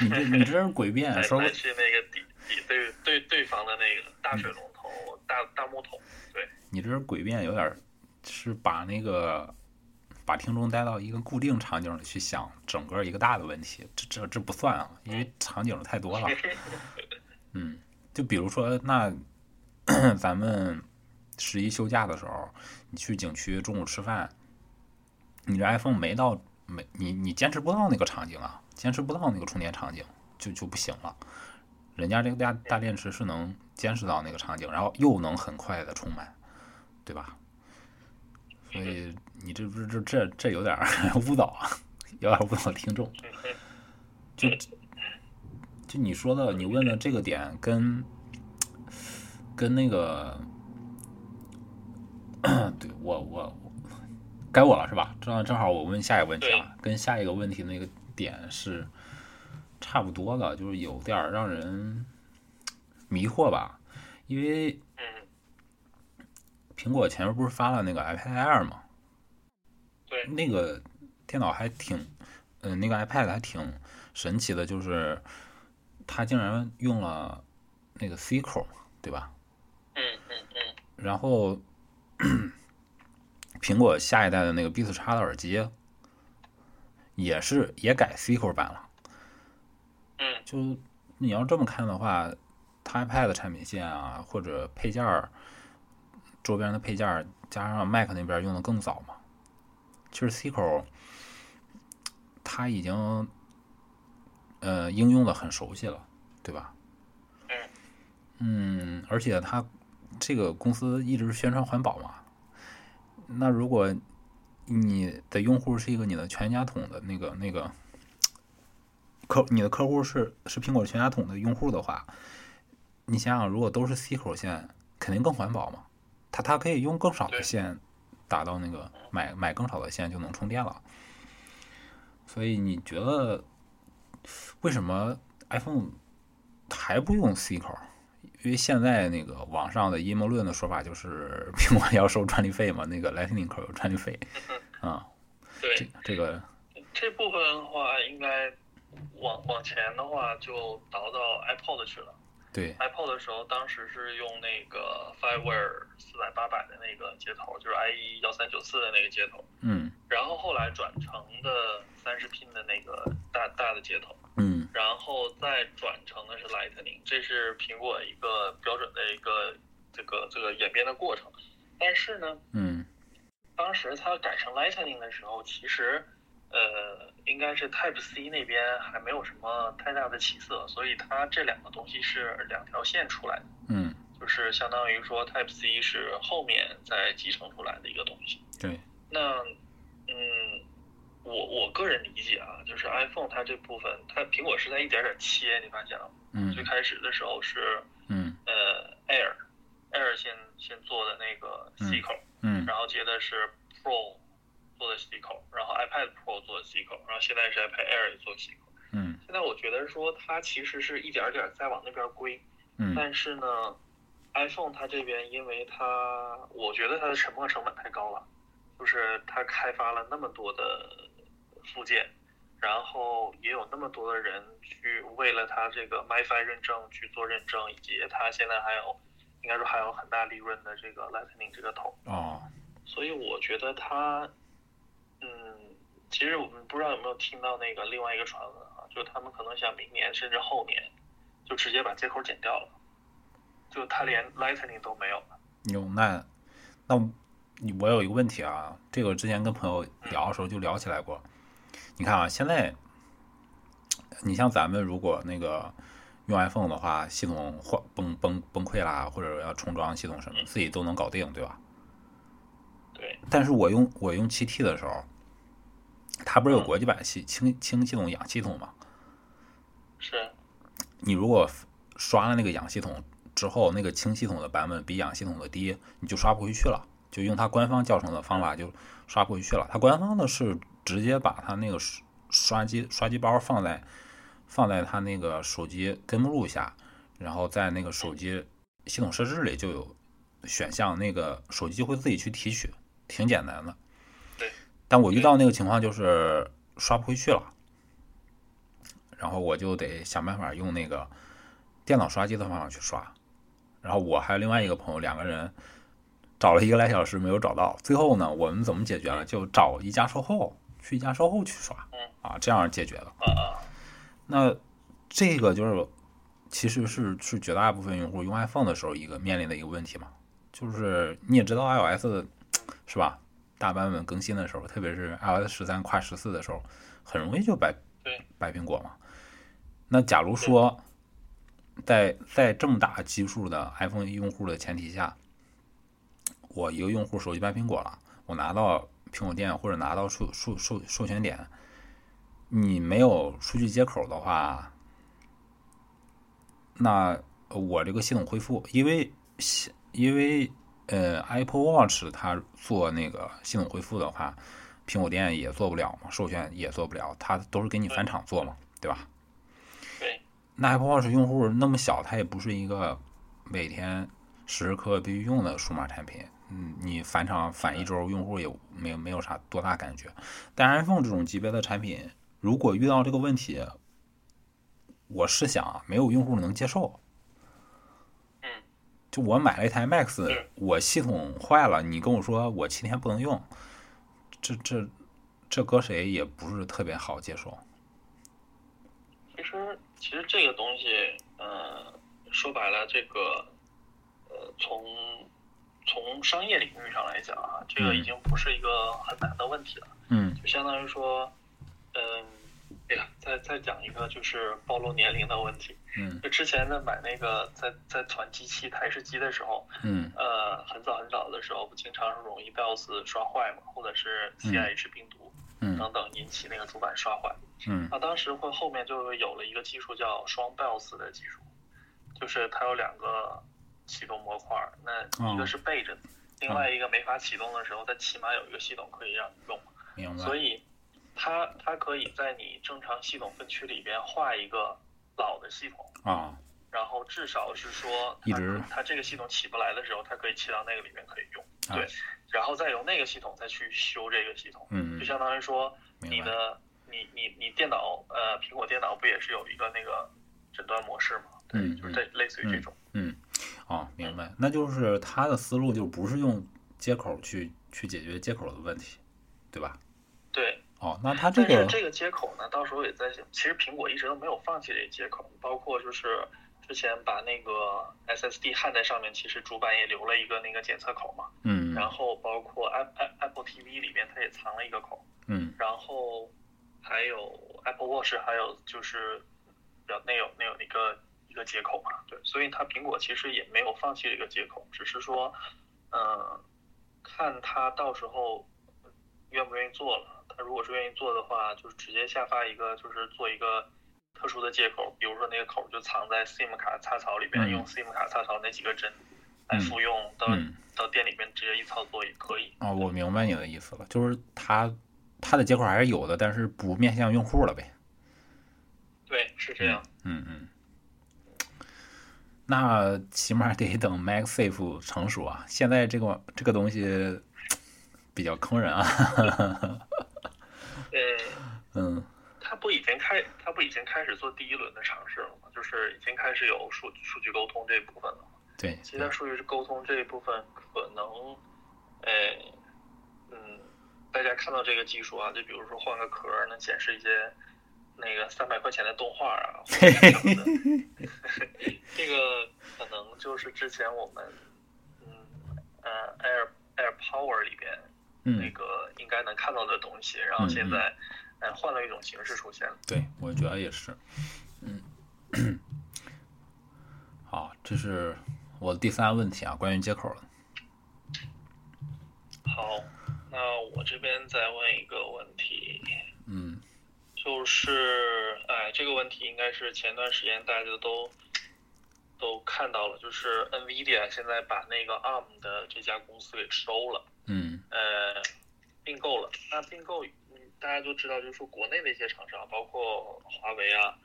你这你这是诡辩，说来去那个抵抵对对对方的那个大水龙头、大大木桶，对。你这是诡辩，有点是把那个把听众带到一个固定场景里去想整个一个大的问题，这这这不算啊，因为场景太多了。嗯，就比如说，那咱们十一休假的时候，你去景区中午吃饭，你这 iPhone 没到。没你你坚持不到那个场景啊，坚持不到那个充电场景就就不行了。人家这个大大电池是能坚持到那个场景，然后又能很快的充满，对吧？所以你这不是这这这有点误导 啊，有点误导听众。就就你说的，你问的这个点跟跟那个，对我我。该我了是吧？正正好我问下一个问题啊，跟下一个问题那个点是差不多的，就是有点让人迷惑吧。因为苹果前面不是发了那个 iPad Air 吗？对，那个电脑还挺，嗯，那个 iPad 还挺神奇的，就是它竟然用了那个 C 口，对吧？嗯嗯嗯。然后。苹果下一代的那个 Beats 叉的耳机，也是也改 C 口版了。嗯，就你要这么看的话，它 iPad 产品线啊，或者配件儿周边的配件儿，加上 Mac 那边用的更早嘛。其实 C 口它已经呃应用的很熟悉了，对吧？嗯。嗯，而且它这个公司一直宣传环保嘛。那如果你的用户是一个你的全家桶的那个那个客，你的客户是是苹果全家桶的用户的话，你想想，如果都是 C 口线，肯定更环保嘛。它它可以用更少的线打到那个买买更少的线就能充电了。所以你觉得为什么 iPhone 还不用 C 口？因为现在那个网上的阴谋论的说法就是 苹果要收专利费嘛，那个 Lightning 口有专利费 啊。对，这这个这部分的话，应该往往前的话就倒到 iPod 去了。对。iPod 的时候，当时是用那个 FireWire 四百八百的那个接头，就是 IE 幺三九四的那个接头。嗯。然后后来转成的三十 pin 的那个大大的接头，嗯。然后再转成的是 Lightning，这是苹果一个标准的一个这个这个演变的过程。但是呢，嗯。当时它改成 Lightning 的时候，其实呃应该是 Type C 那边还没有什么太大的起色，所以它这两个东西是两条线出来的，嗯，就是相当于说 Type C 是后面再集成出来的一个东西。对，那嗯，我我个人理解啊，就是 iPhone 它这部分，它苹果是在一点点切，你发现了吗？嗯。最开始的时候是嗯。呃 Air Air 先先做的那个 C 口，嗯。然后接的是 Pro 做的 C 口，然后 iPad Pro 做的 C 口，然后现在是 iPad Air 也做 C 口。嗯。现在我觉得说它其实是一点点在往那边归，嗯。但是呢，iPhone 它这边因为它，我觉得它的沉没成本太高了，就是它开发了那么多的附件，然后也有那么多的人去为了它这个 MiFi 认证去做认证，以及它现在还有应该说还有很大利润的这个 Lightning 这个头，哦。所以我觉得它，嗯，其实我们不知道有没有听到那个另外一个传闻啊，就他们可能想明年甚至后年就直接把接口剪掉了，就他连 Lightning 都没有了。有那那我有一个问题啊，这个之前跟朋友聊的时候就聊起来过。你看啊，现在你像咱们如果那个用 iPhone 的话，系统坏崩崩崩溃啦，或者要重装系统什么，自己都能搞定，对吧？对，但是我用我用七 T 的时候，它不是有国际版系氢氢系统、氧系统吗？是，你如果刷了那个氧系统之后，那个氢系统的版本比氧系统的低，你就刷不回去了。就用它官方教程的方法就刷不回去了。它官方的是直接把它那个刷刷机刷机包放在放在它那个手机根目录下，然后在那个手机系统设置里就有选项，那个手机就会自己去提取，挺简单的。对。但我遇到那个情况就是刷不回去了。然后我就得想办法用那个电脑刷机的方法去刷，然后我还有另外一个朋友，两个人找了一个来小时没有找到，最后呢，我们怎么解决了？就找一家售后，去一家售后去刷，啊，这样解决了。啊，那这个就是其实是是绝大部分用户用 iPhone 的时候一个面临的一个问题嘛，就是你也知道 iOS 是吧？大版本更新的时候，特别是 iOS 十三跨十四的时候，很容易就摆对摆苹果嘛。那假如说在在这么大基数的 iPhone 用户的前提下，我一个用户手机掰苹果了，我拿到苹果店或者拿到授授授授权点，你没有数据接口的话，那我这个系统恢复，因为因为呃 Apple Watch 它做那个系统恢复的话，苹果店也做不了嘛，授权也做不了，它都是给你返厂做嘛，对吧？对，那 Apple Watch 用户那么小，它也不是一个每天时时刻刻必须用的数码产品。嗯，你返厂返一周，用户也没有没有啥多大感觉。但 iPhone 这种级别的产品，如果遇到这个问题，我是想啊没有用户能接受。嗯，就我买了一台 Max，我系统坏了，你跟我说我七天不能用，这这这搁谁也不是特别好接受。其实其实这个东西，呃，说白了，这个呃，从从商业领域上来讲啊，这个已经不是一个很难的问题了。嗯就相当于说，嗯，哎呀，再再讲一个就是暴露年龄的问题。嗯就之前在买那个在在团机器台式机的时候，嗯呃，很早很早的时候，不经常容易 BIOS 刷坏嘛，或者是 CIH 病毒嗯等等引起那个主板刷坏。嗯那当时会后面就有了一个技术叫双 BIOS 的技术，就是它有两个启动模块儿，那一个是背着的，另外一个没法启动的时候，它起码有一个系统可以让你用。明白。所以它它可以在你正常系统分区里边画一个老的系统，啊，然后至少是说它一直它这个系统起不来的时候，它可以切到那个里面可以用，啊对，然后再由那个系统再去修这个系统，嗯就，相当于说你，的你你你电脑呃苹果电脑不也是有一个那个诊断模式吗？对，嗯就是这类似于这种。嗯，哦，明白，那就是他的思路就不是用接口去去解决接口的问题，对吧？对，哦，那它这个但是这个接口呢，到时候也在想，其实苹果一直都没有放弃这个接口，包括就是之前把那个 SSD 焊在上面，其实主板也留了一个那个检测口嘛。嗯然后包括 Apple Apple TV 里面它也藏了一个口，嗯然后还有 Apple Watch，还有就是表内有内有一个一个接口嘛，对，所以它苹果其实也没有放弃这个接口，只是说，嗯、看它到时候愿不愿意做了。它如果是愿意做的话，就是直接下发一个，就是做一个特殊的接口，比如说那个口就藏在 SIM 卡插槽里边，嗯用 SIM 卡插槽那几个针来复用，到、嗯，到店里面直接一操作也可以。哦，我明白你的意思了，就是他他的接口还是有的，但是不面向用户了呗。对，是这样。嗯嗯，那起码得等 MagSafe 成熟啊。现在这个这个东西比较坑人啊。呃，嗯他不已经开，他不已经开始做第一轮的尝试了吗？就是已经开始有数数据沟通这一部分了吗？对，其他数据沟通这一部分，可能，呃，嗯，大家看到这个技术啊，就比如说换个壳儿能显示一些那个三百块钱的动画啊，或者什么的，这个可能就是之前我们，嗯呃，Air Air Power 里边那嗯，个应该能看到的东西，然后现在，呃，换了一种形式出现了。对，我觉得也是。嗯，好，这是我的第三个问题啊，关于接口的。好，那我这边再问一个问题，嗯就是，哎，这个问题应该是前段时间大家都都看到了，就是 NVIDIA 现在把那个 ARM 的这家公司给收了，嗯呃，并购了。那并购，嗯，大家都知道，就是说国内的一些厂商，包括华为啊，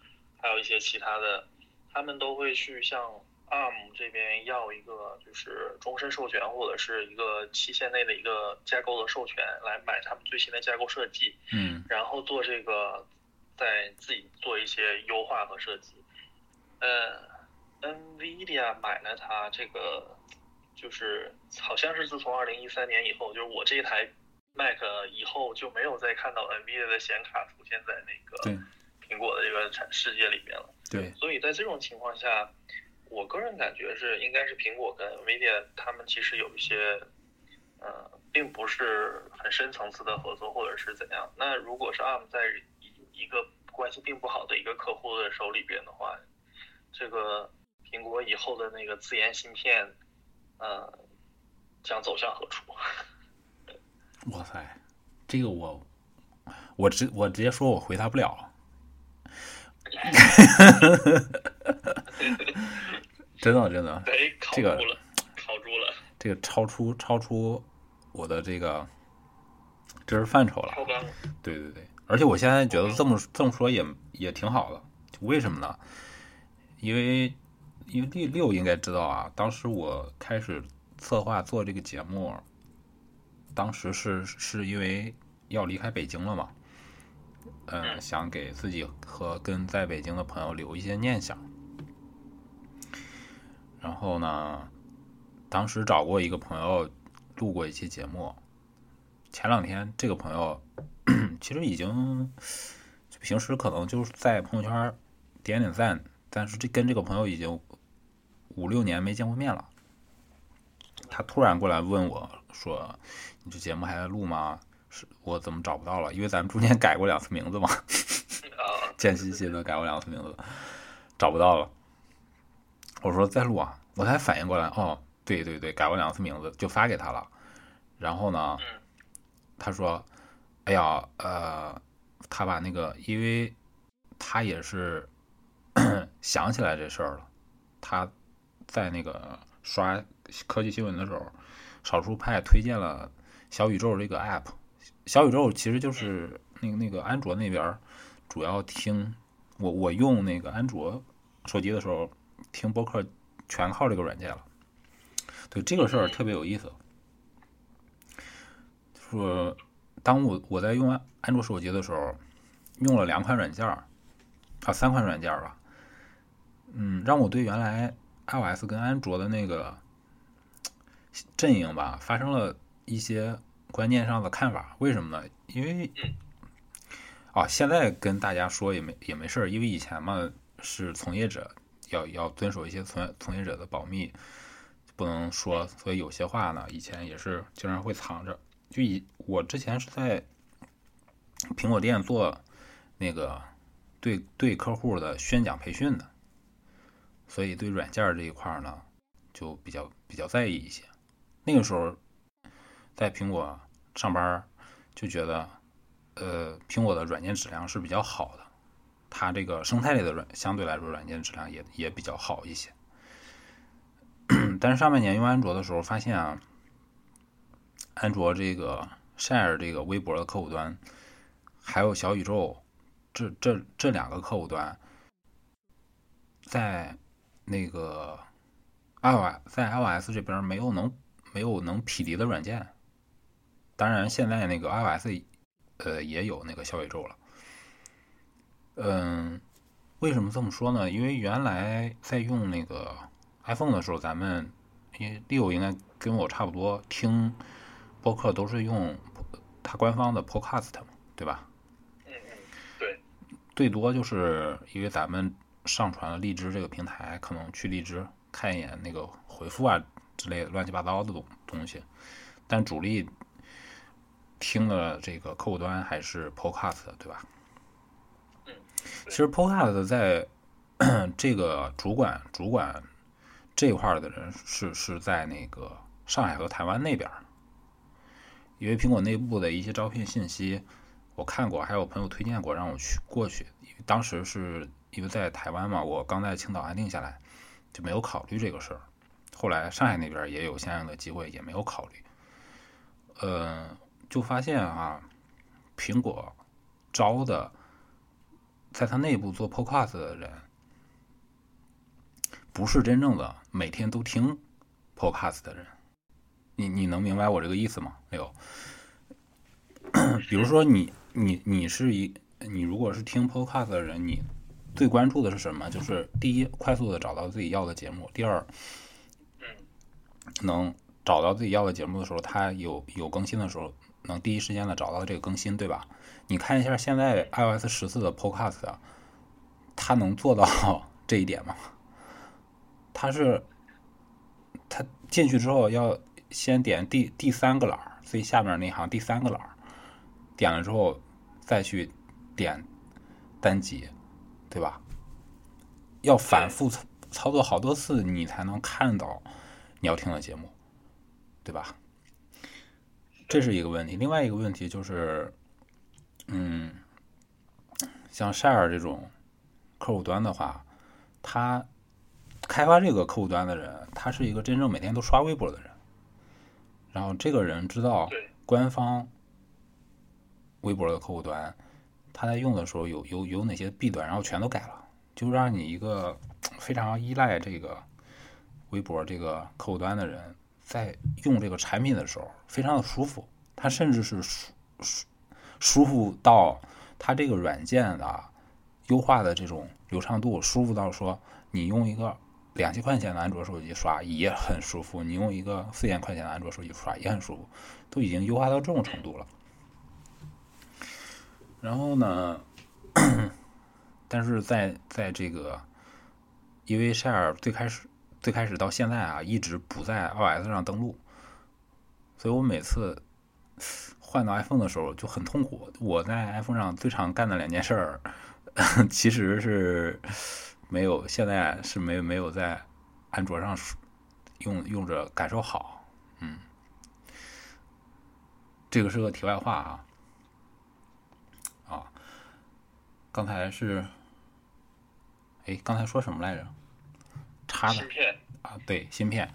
还有一些其他的，他们都会去向 ARM 这边要一个就是终身授权或者是一个期限内的一个架构的授权，来买他们最新的架构设计。嗯然后做这个，再自己做一些优化和设计。呃，NVIDIA 买了它这个，就是好像是自从二零一三年以后，就是我这台 Mac 以后就没有再看到 NVIDIA 的显卡出现在那个苹果的这个产世界里面了。对，所以在这种情况下，我个人感觉是应该是苹果跟 NVIDIA 他们其实有一些，呃，并不是很深层次的合作，或者是怎样。那如果是 ARM 在一一个关系并不好的一个客户的手里边的话，这个苹果以后的那个自研芯片，呃，将走向何处？哇塞，这个我我直我直接说我回答不了。真的真的，这个住了，考住了，这个超出超出我的这个知识范畴了。对对对，而且我现在觉得这么这么说也也挺好的，为什么呢？因为因为第六应该知道啊，当时我开始策划做这个节目，当时是是因为要离开北京了嘛，呃，想给自己和跟在北京的朋友留一些念想。然后呢，当时找过一个朋友录过一期节目，前两天这个朋友 其实已经平时可能就是在朋友圈点点赞，但是这跟这个朋友已经五六年没见过面了。他突然过来问我说：“你这节目还在录吗？是我怎么找不到了？因为咱们中间改过两次名字嘛，啊，贱兮兮的改过两次名字，找不到了。”我说：“在录啊！”我才反应过来，哦，对对对，改过两次名字，就发给他了。然后呢，嗯他说：“哎呀，呃，他把那个，因为他也是 想起来这事儿了。他在那个刷科技新闻的时候，少数派推荐了小宇宙这个 app。小宇宙其实就是那个那个安卓那边主要听我我用那个安卓手机的时候听播客全靠这个软件了。对这个事儿特别有意思，说当我我在用安安卓手机的时候，用了两款软件啊三款软件吧，嗯，让我对原来 iOS 跟安卓的那个阵营吧发生了一些观念上的看法。为什么呢？因为啊，现在跟大家说也没也没事儿，因为以前嘛是从业者要要遵守一些从从业者的保密。不能说，所以有些话呢，以前也是经常会藏着。就以我之前是在苹果店做那个对对客户的宣讲培训的，所以对软件这一块呢，就比较比较在意一些。那个时候在苹果上班，就觉得呃，苹果的软件质量是比较好的，它这个生态里的软相对来说软件质量也也比较好一些。但是上半年用安卓的时候，发现啊，安卓这个 Share 这个微博的客户端，还有小宇宙，这这这两个客户端，在那个 iOS 在 iOS 这边没有能没有能匹敌的软件。当然，现在那个 iOS 呃也有那个小宇宙了。嗯，为什么这么说呢？因为原来在用那个。iPhone 的时候，咱们因为六应该跟我差不多，听播客都是用它官方的 Podcast 对吧？嗯嗯，对。最多就是因为咱们上传了荔枝这个平台，可能去荔枝看一眼那个回复啊之类的乱七八糟的东东西，但主力听了这个客户端还是 Podcast 对吧？嗯。其实 Podcast 在 这个主管主管。这块的人是是在那个上海和台湾那边因为苹果内部的一些招聘信息我看过，还有朋友推荐过让我去过去。当时是因为在台湾嘛，我刚在青岛安定下来，就没有考虑这个事儿。后来上海那边也有相应的机会，也没有考虑。呃，就发现啊，苹果招的在他内部做 Podcast 的人。不是真正的每天都听 Podcast 的人，你你能明白我这个意思吗？没有。比如说你你你是一你如果是听 Podcast 的人，你最关注的是什么？就是第一，快速的找到自己要的节目；第二，能找到自己要的节目的时候，它有有更新的时候，能第一时间的找到这个更新，对吧？你看一下现在 iOS 十四的 Podcast，它能做到 这一点吗？它是，它进去之后要先点第第三个栏儿，最下面那行第三个栏儿，点了之后再去点单集，对吧？要反复操操作好多次，你才能看到你要听的节目，对吧？这是一个问题。另外一个问题就是，嗯，像 Share 这种客户端的话，他。开发这个客户端的人，他是一个真正每天都刷微博的人。然后这个人知道官方微博的客户端，他在用的时候有有有哪些弊端，然后全都改了，就让你一个 非常依赖这个微博这个客户端的人，在用这个产品的时候非常的舒服。他甚至是舒舒舒服到他这个软件的优化的这种流畅度，舒服到说你用一个。两千块钱的安卓手机刷也很舒服，你用一个四千块钱的安卓手机刷也很舒服，都已经优化到这种程度了。然后呢，但是在在这个，因为 Share 最开始最开始到现在啊，一直不在 iOS 上登录，所以我每次换到 iPhone 的时候就很痛苦。我在 iPhone 上最常干的两件事儿，其实是。没有，现在是没没有在安卓上用用着感受好，嗯，这个是个题外话，啊，刚才是，哎，刚才说什么来着？插的啊，对，芯片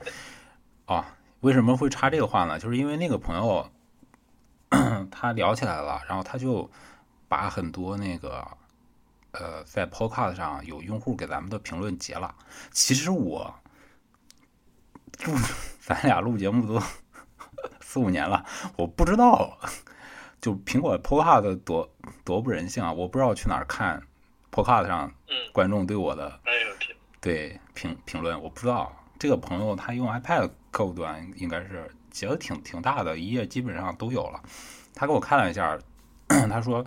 啊，为什么会插这个话呢？就是因为那个朋友他聊起来了，然后他就把很多那个呃在 Podcast 上有用户给咱们的评论截了。其实我录 咱俩录节目都 四五年了，我不知道，就苹果 Podcast 多多不人性啊！我不知道去哪儿看 Podcast 上嗯，观众对我的对评评论，我不知道这个朋友他用 iPad 客户端应该是写的挺挺大的，一页基本上都有了。他给我看了一下，他说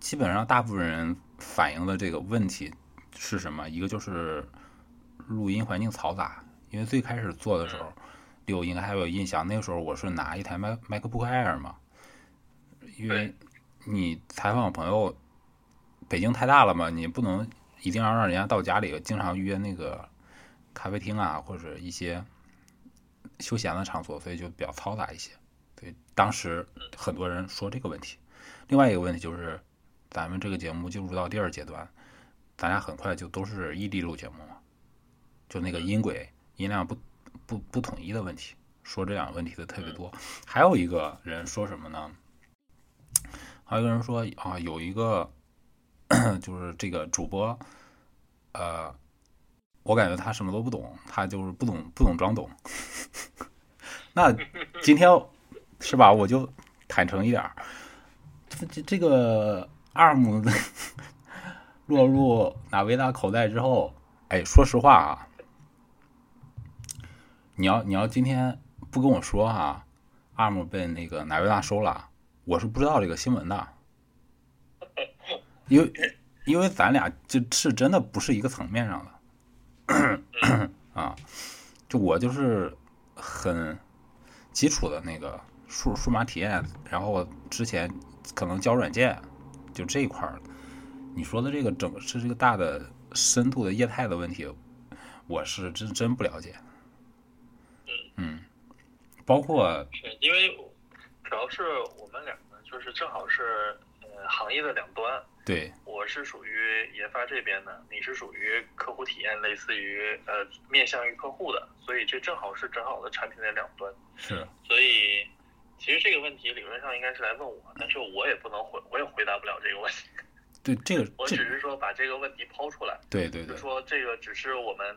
基本上大部分人反映的这个问题是什么？一个就是录音环境嘈杂，因为最开始做的时候，六应该还有印象，那个时候我是拿一台 Mac MacBook Air 嘛，因为你采访朋友，北京太大了嘛，你不能一定要让人家到家里，经常约那个咖啡厅啊，或者一些休闲的场所，所以就比较嘈杂一些。对，当时很多人说这个问题。另外一个问题就是，咱们这个节目进入到第二阶段，咱俩很快就都是异地录节目嘛，就那个音轨、音量不不不统一的问题，说这两个问题的特别多。还有一个人说什么呢？还有一个人说啊，有一个 就是这个主播，呃，我感觉他什么都不懂，他就是不懂不懂装懂。那今天是吧？我就坦诚一点儿，这这这个 ARM 落入纳维达口袋之后，哎，说实话啊，你要你要今天不跟我说哈、ARM 被那个纳维达收了，我是不知道这个新闻的，因为因为咱俩就是真的不是一个层面上的啊，就我就是很基础的那个数数码体验，然后之前可能教软件，就这一块儿，你说的这个整是这个大的深度的业态的问题，我是真真不了解。嗯，包括是因为主要是我们两个就是正好是呃行业的两端，对。我是属于研发这边的，你是属于客户体验，类似于呃面向于客户的，所以这正好是正好的产品的两端。是。所以其实这个问题理论上应该是来问我，但是我也不能回，我也回答不了这个问题。对这个 我只是说把这个问题抛出来，对对对。就说这个只是我们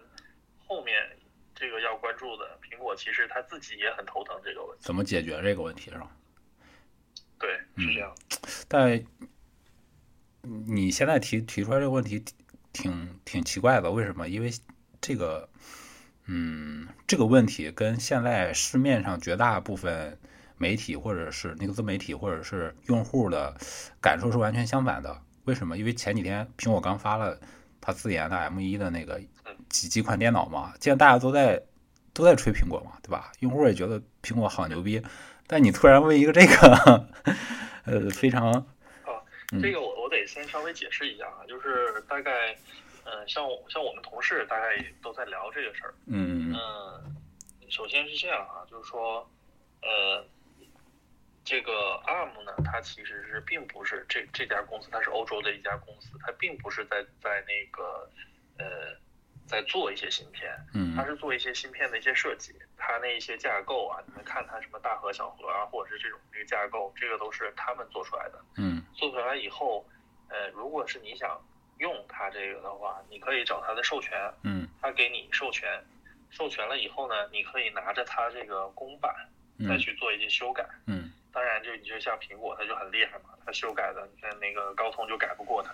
后面这个要关注的。苹果其实他自己也很头疼这个问题。怎么解决这个问题是吧？对，嗯是这样。但你现在提提出来这个问题挺挺奇怪的，为什么？因为这个，嗯，这个问题跟现在市面上绝大部分媒体或者是那个自媒体或者是用户的感受是完全相反的。为什么？因为前几天苹果刚发了它自研的 M 1的那个几几款电脑嘛，既然大家都在都在吹苹果嘛，对吧？用户也觉得苹果好牛逼，但你突然问一个这个，呃，非常啊这个我我得先稍微解释一下啊，就是大概，嗯、像我像我们同事大概也都在聊这个事儿。嗯嗯，首先是这样啊，就是说，呃，这个 ARM 呢，它其实是并不是这这家公司，它是欧洲的一家公司，它并不是在在那个呃在做一些芯片，嗯它是做一些芯片的一些设计，它那一些架构啊，你们看它什么大核小核啊，或者是这种这个架构，这个都是他们做出来的。嗯做出来以后，呃，如果是你想用它这个的话，你可以找它的授权，嗯它给你授权，授权了以后呢，你可以拿着它这个公版再嗯去做一些修改。嗯当然，就你就像苹果，它就很厉害嘛，它修改的，你看那个高通就改不过它，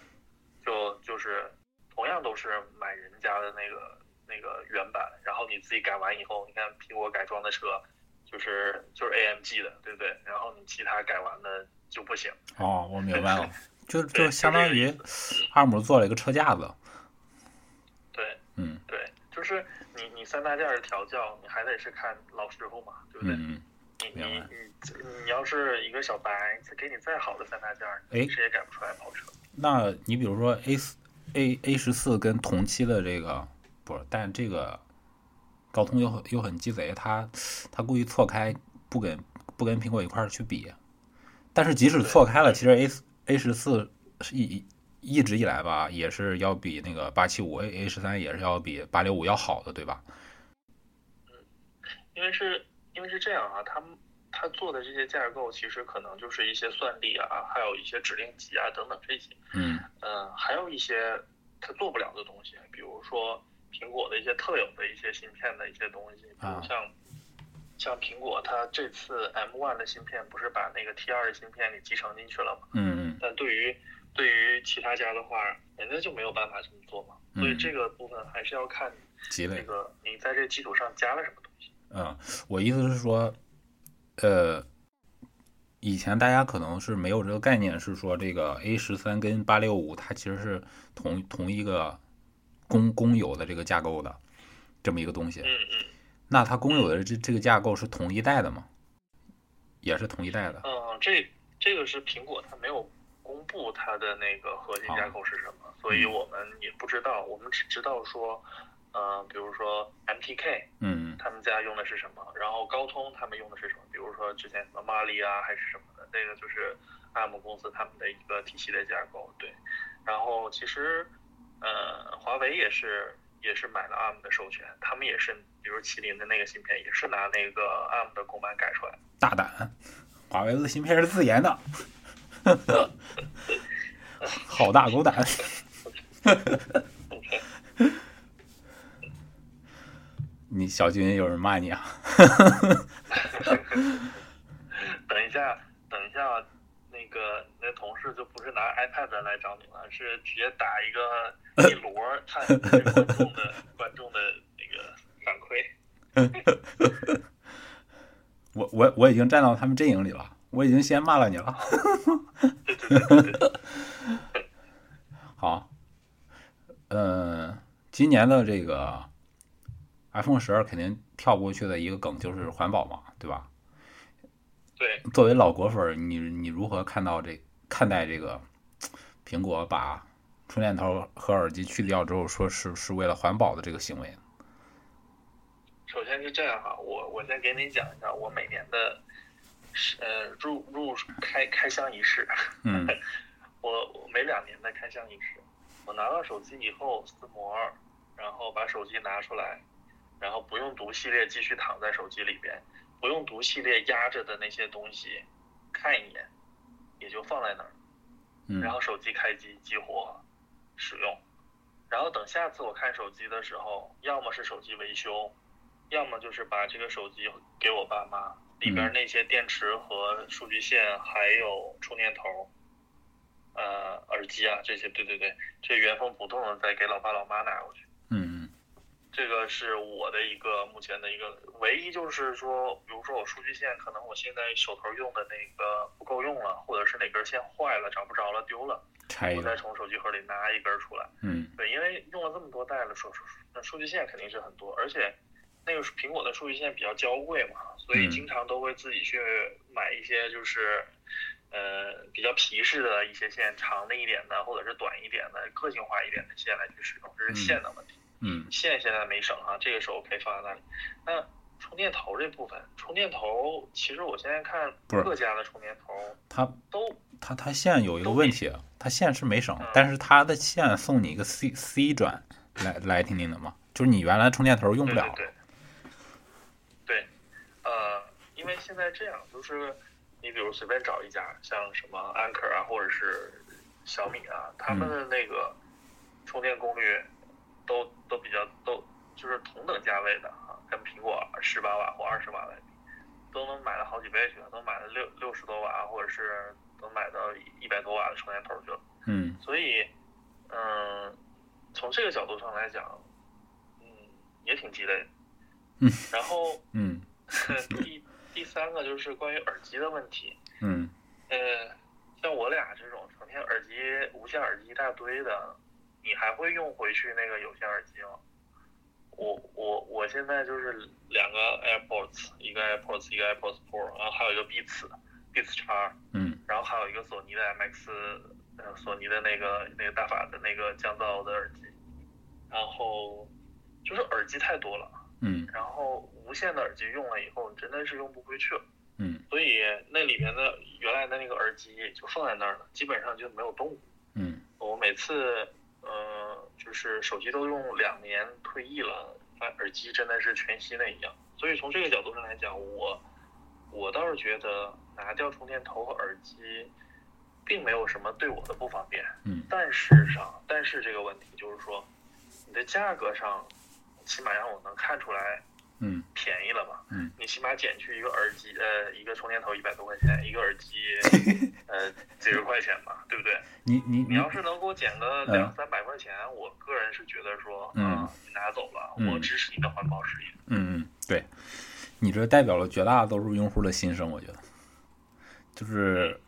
就就是同样都是买人家的那个那个原版，然后你自己改完以后，你看苹果改装的车就是就是 AMG 的，对不对？然后你其他改完的就不行。哦，我明白了，就就相当于阿姆做了一个车架子，对嗯对，就是你你三大件儿的调教，你还得是看老师傅嘛，对不对？嗯你你你你要是一个小白，再给你再好的三大件儿，谁也改不出来跑车。那你比如说 A 四 A A 十四跟同期的这个不是，但这个高通又很又很鸡贼，他他故意错开，不跟不跟苹果一块儿去比。但是即使错开了，其实 A A 十四是一一直以来吧，也是要比那个八七五 A A 十三也是要比八六五要好的，对吧？嗯因为是因为是这样啊，他们它做的这些架构其实可能就是一些算力啊，还有一些指令集啊等等这些。嗯嗯，还有一些他做不了的东西，比如说苹果的一些特有的一些芯片的一些东西，比啊如像、像苹果它这次 M1 的芯片不是把那个 T2 的芯片给集成进去了吗？嗯但对于对于其他家的话，人家就没有办法这么做嘛。所以嗯这个部分还是要看。那个你在这基础上加了什么东西。嗯，我意思是说，呃，以前大家可能是没有这个概念，是说这个 A 十三跟八六五它其实是同同一个公公有的这个架构的这么一个东西。嗯嗯那它公有的这这个架构是同一代的吗？也是同一代的。嗯，这这个是苹果它没有公布它的那个核心架构是什么，所以我们也不知道，我们只知道说，呃，比如说 MTK 嗯他们家用的是什么，然后高通他们用的是什么，比如说之前什么马里啊还是什么的，那个就是 ARM 公司他们的一个体系的架构，对。然后其实，呃，华为也是也是买了 ARM 的授权，他们也是，比如麒麟的那个芯片也是拿那个 ARM 的公版改出来的。大胆，华为的芯片是自研的，好大 狗胆。你小军有人骂你啊？等一下，等一下，那个你的同事就不是拿 iPad 来找你了，是直接打一个 一摞儿看观众的观众的那个反馈。我我我已经站到他们阵营里了，我已经先骂了你了。好，呃，今年的这个 iPhone 十二肯定跳不过去的一个梗就是环保嘛，对吧？对，作为老果粉儿，你你如何看到这看待这个苹果把充电头和耳机去掉之后，说是是为了环保的这个行为？首先是这样哈，我我先给你讲一下我每年的，呃入入开开箱仪式。嗯 我我每两年的开箱仪式，我拿到手机以后撕膜，然后把手机拿出来，然后不用读系列继续躺在手机里边，不用读系列压着的那些东西，看一眼，也就放在那儿，嗯然后手机开机激活使用，然后等下次我看手机的时候，要么是手机维修，要么就是把这个手机给我爸妈，里边那些电池和数据线还有充电头。呃，耳机啊，这些，对对对，这原封不动的再给老爸老妈拿过去。嗯这个是我的一个目前的一个唯一，就是说，比如说我数据线可能我现在手头用的那个不够用了，或者是哪根线坏了找不着了丢了，我再从手机盒里拿一根出来。嗯对，因为用了这么多代了，数数那数据线肯定是很多，而且那个苹果的数据线比较娇贵嘛，所以嗯经常都会自己去买一些就是。呃，比较皮实的一些线，长的一点的，或者是短一点的、个性化一点的线来去使用，这是线的问题。嗯线现在没省哈，这个时候可以放在那里。那充电头这部分，充电头其实我现在看各家的充电头它都它它线有一个问题，它线是没省嗯，但是它的线送你一个 C C 转来来听听的嘛，就是你原来充电头用不了。对对对，对，呃，因为现在这样，就是你比如随便找一家，像什么安可啊，或者是小米啊，他们的那个充电功率都都比较都就是同等价位的啊，跟苹果十八瓦或二十瓦来比，都能买了好几倍去了，都买了六六十多瓦，或者是都买到一百多瓦的充电头去了。嗯所以，嗯，从这个角度上来讲，嗯，也挺鸡肋的。嗯。然后 嗯第第三个就是关于耳机的问题。嗯呃，像我俩这种成天耳机无线耳机一大堆的，你还会用回去那个有线耳机吗？我我我现在就是两个 AirPods，一个 AirPods，一个 AirPods Pro，然后还有一个 Beats，Beats 叉。嗯然后还有一个索尼的 MX，呃，索尼的那个那个大法的那个降噪的耳机，然后就是耳机太多了，嗯然后无线的耳机用了以后，真的是用不回去了，嗯所以那里面的原来的那个耳机就放在那儿了，基本上就没有动过。嗯我每次，呃，就是手机都用两年退役了，但耳机真的是全新的一样。所以从这个角度上来讲，我我倒是觉得拿掉充电头和耳机，并没有什么对我的不方便。嗯但是上，但是这个问题就是说，你的价格上，起码让我能看出来嗯便宜了吧？嗯，你起码减去一个耳机，呃，一个充电头一百多块钱，一个耳机，呃，几十块钱吧，对不对？你你你要是能给我减个嗯两三百块钱，我个人是觉得说，嗯啊你拿走吧，嗯我支持你的环保事业。嗯嗯，对，你这代表了绝大多数用户的心声，我觉得，就是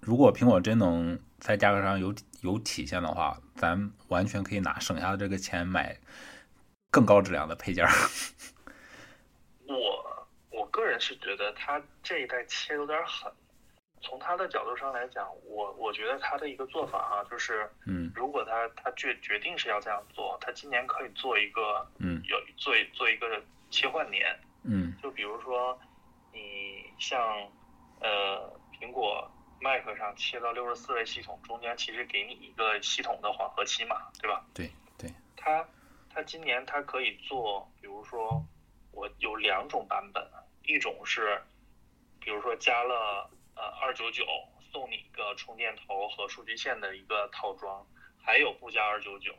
如果苹果真能在价格上有有体现的话，咱完全可以拿省下的这个钱买更高质量的配件儿。我我个人是觉得他这一代切有点狠。从他的角度上来讲，我我觉得他的一个做法啊，就是嗯如果他他决决定是要这样做，他今年可以做一个嗯有做一做一个切换年，嗯就比如说你像呃苹果 Mac 上切到六十四位系统，中间其实给你一个系统的缓和期嘛，对吧？对对，他他今年他可以做，比如说我有两种版本，一种是比如说加了呃二九九送你一个充电头和数据线的一个套装，还有不加二九九，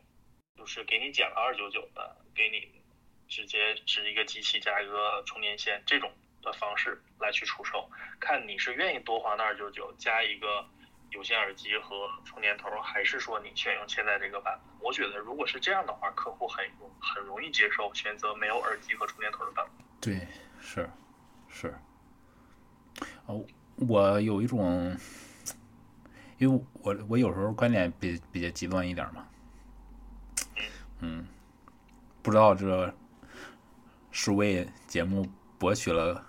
就是给你减了二九九的，给你直接是一个机器加一个充电线这种的方式来去出售，看你是愿意多花那二九九加一个有线耳机和充电头，还是说你选用现在这个版本？我觉得如果是这样的话，客户很容很容易接受选择没有耳机和充电头的版本。对，是是。哦，我有一种，因为我我有时候观点比比较极端一点嘛，嗯，不知道这是为节目博取了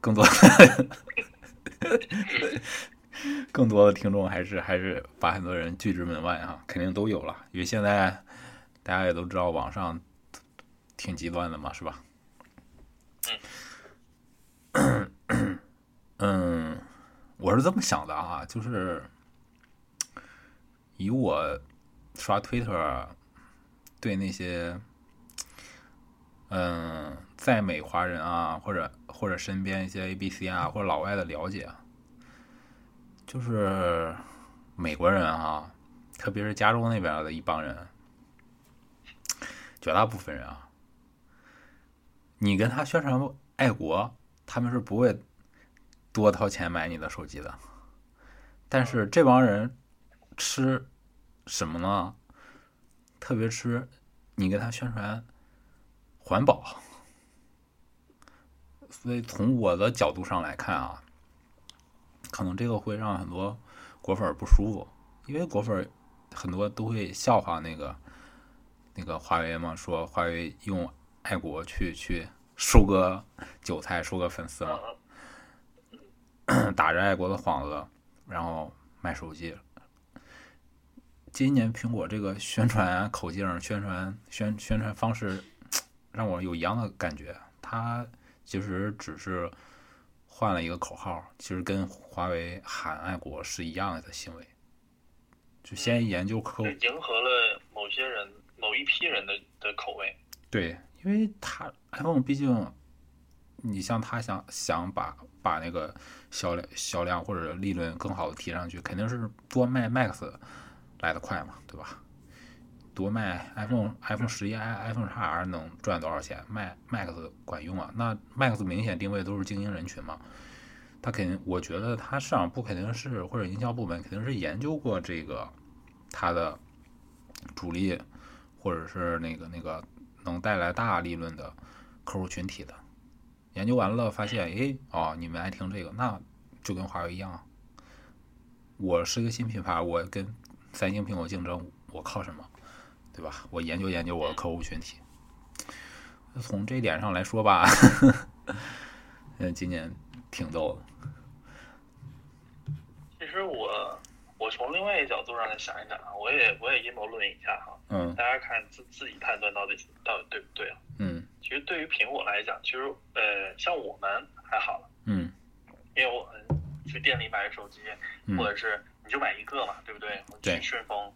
更多的 更多的听众，还是还是把很多人拒之门外啊？肯定都有了，因为现在大家也都知道网上挺极端的嘛，是吧？嗯，我是这么想的啊，就是以我刷推特对那些嗯在美华人啊，或者或者身边一些 A B C 啊或者老外的了解，就是美国人啊，特别是加州那边的一帮人，绝大部分人啊，你跟他宣传爱国，他们是不会多掏钱买你的手机的。但是这帮人吃什么呢？特别吃你跟他宣传环保。所以从我的角度上来看啊，可能这个会让很多果粉不舒服，因为果粉很多都会笑话那个那个华为嘛，说华为用爱国去去收割韭菜、收割粉丝嘛，打着爱国的幌子，然后卖手机。今年苹果这个宣传口径、宣传宣宣传方式，让我有一样的感觉。它其实只是换了一个口号，其实跟华为喊爱国是一样的行为。就先研究客户就迎合了某些人、某一批人的的口味。对，因为他 iPhone 毕竟，你像他想想把把那个销量销量或者利润更好的提上去，肯定是多卖 Max 来的快嘛，对吧？多卖 iPhone iPhone 十一 i iPhone x R 能赚多少钱？卖 Max 管用啊？那 Max 明显定位都是精英人群嘛，他肯定，我觉得他市场部肯定是或者营销部门肯定是研究过这个它的主力或者是那个那个能带来大利润的客户群体的。研究完了发现，诶，哦，你们爱听这个，那就跟华为一样。我是一个新品牌，我跟三星、苹果竞争，我靠什么？对吧？我研究研究我的客户群体。从这一点上来说吧，嗯，今年挺逗的。其实我我从另外一个角度上来想一想啊，我也我也阴谋论一下哈，嗯大家看自自己判断到底到底对不对啊？嗯其实对于苹果来讲，其实呃像我们还好了，嗯因为我们去店里买个手机，嗯或者是你就买一个嘛，对不对？我对去顺丰，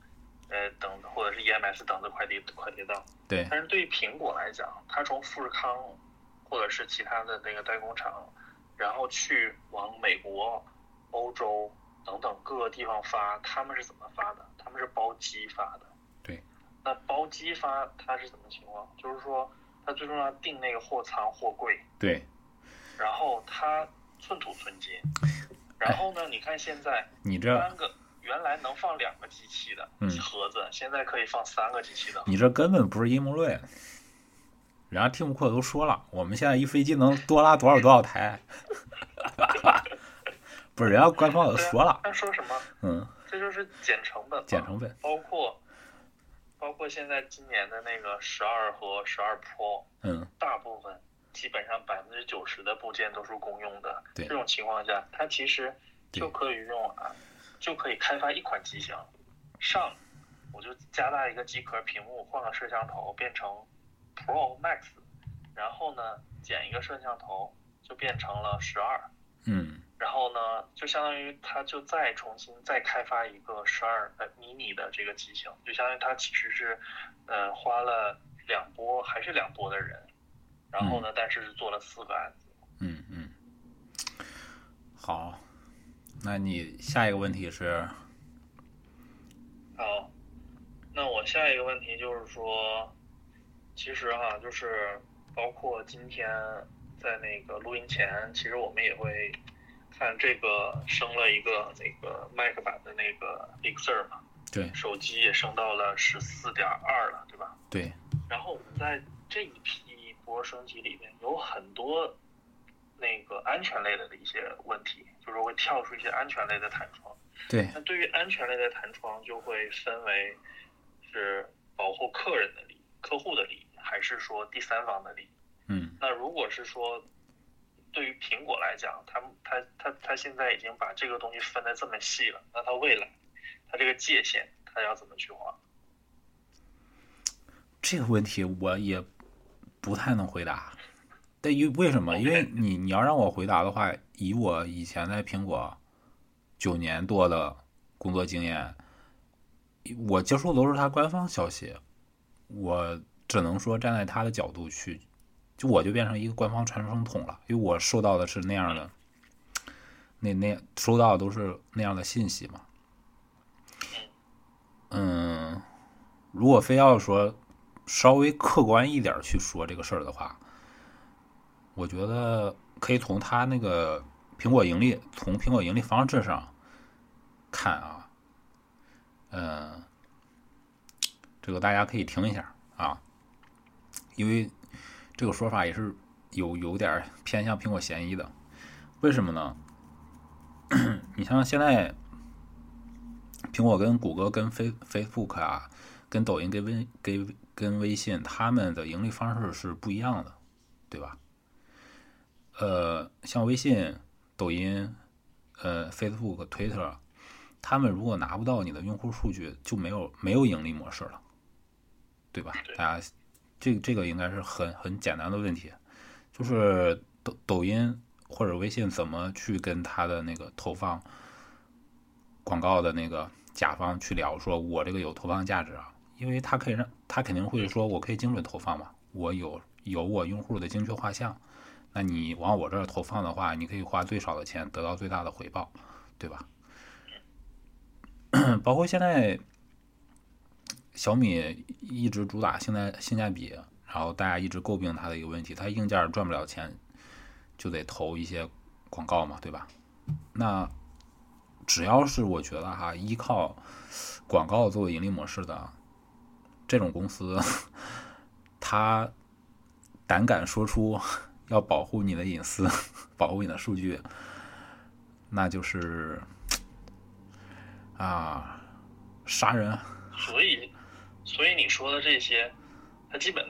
呃等或者是 EMS 等的快递快递到。对，但是对于苹果来讲，它从富士康或者是其他的那个代工厂然后去往美国、欧洲等等各个地方发，他们是怎么发的？他们是包机发的。对。那包机发它是怎么情况？就是说，它最重要定那个货仓货柜。对。然后它寸土寸金。然后呢？你看现在，你这三个原来能放两个机器的盒子，现在可以放三个机器的。你这根本不是阴谋论。人家听不库都说了，我们现在一飞机能多拉多少多少台。不是，人家官方都说了。他说什么？嗯，这就是减成本。减成本。包括，包括现在今年的那个十二和十二 Pro，嗯，大部分基本上百分之九十的部件都是公用的。对。这种情况下，它其实就可以用啊，就可以开发一款机型，上我就加大一个机壳屏幕，换个摄像头，变成 Pro Max，然后呢减一个摄像头，就变成了十二。嗯。然后呢，就相当于它就再重新再开发一个十二呃迷你的这个机型，就相当于它其实是，呃，花了两波还是两波的人，然后呢，但是做了四个案子。嗯嗯。好，那你下一个问题是？好，那我下一个问题就是说，其实哈，就是包括今天在那个录音前，其实我们也会。看这个升了一个那个 Mac 版的那个 Big Sur 嘛，对，手机也升到了十四点二了，对吧？对。然后我们在这一批波升级里面有很多那个安全类的的一些问题，就是会跳出一些安全类的弹窗。对。那对于安全类的弹窗，就会分为是保护客人的利益、客户的利益，还是说第三方的利益？嗯。那如果是说。对于苹果来讲，他他他他现在已经把这个东西分得这么细了，那他未来，他这个界限他要怎么去划？这个问题我也不太能回答。但因为什么？因为你你要让我回答的话，以我以前在苹果九年多的工作经验，我接触都是他官方消息，我只能说站在他的角度去。就我就变成一个官方传声筒了，因为我收到的是那样的，那那收到的都是那样的信息嘛。嗯，如果非要说稍微客观一点去说这个事儿的话，我觉得可以从他那个苹果盈利，从苹果盈利方式上看啊，嗯，这个大家可以听一下啊，因为。这个说法也是有有点偏向苹果嫌疑的，为什么呢？你像现在苹果跟谷歌跟 Face Facebook 啊，跟抖音跟微跟跟微信，他们的盈利方式是不一样的，对吧？呃，像微信、抖音、呃 Facebook、Twitter，他们如果拿不到你的用户数据，就没有没有盈利模式了，对吧？大家。这这个应该是很很简单的问题，就是抖抖音或者微信怎么去跟他的那个投放广告的那个甲方去聊，说我这个有投放价值啊，因为他可以让他肯定会说我可以精准投放嘛，我有有我用户的精确画像，那你往我这儿投放的话，你可以花最少的钱得到最大的回报，对吧？包括现在。小米一直主打现在性价比，然后大家一直诟病它的一个问题，它硬件赚不了钱，就得投一些广告嘛，对吧？那只要是我觉得哈，依靠广告作为盈利模式的这种公司，他胆敢说出要保护你的隐私、保护你的数据，那就是啊，杀人。所以。所以你说的这些，他基本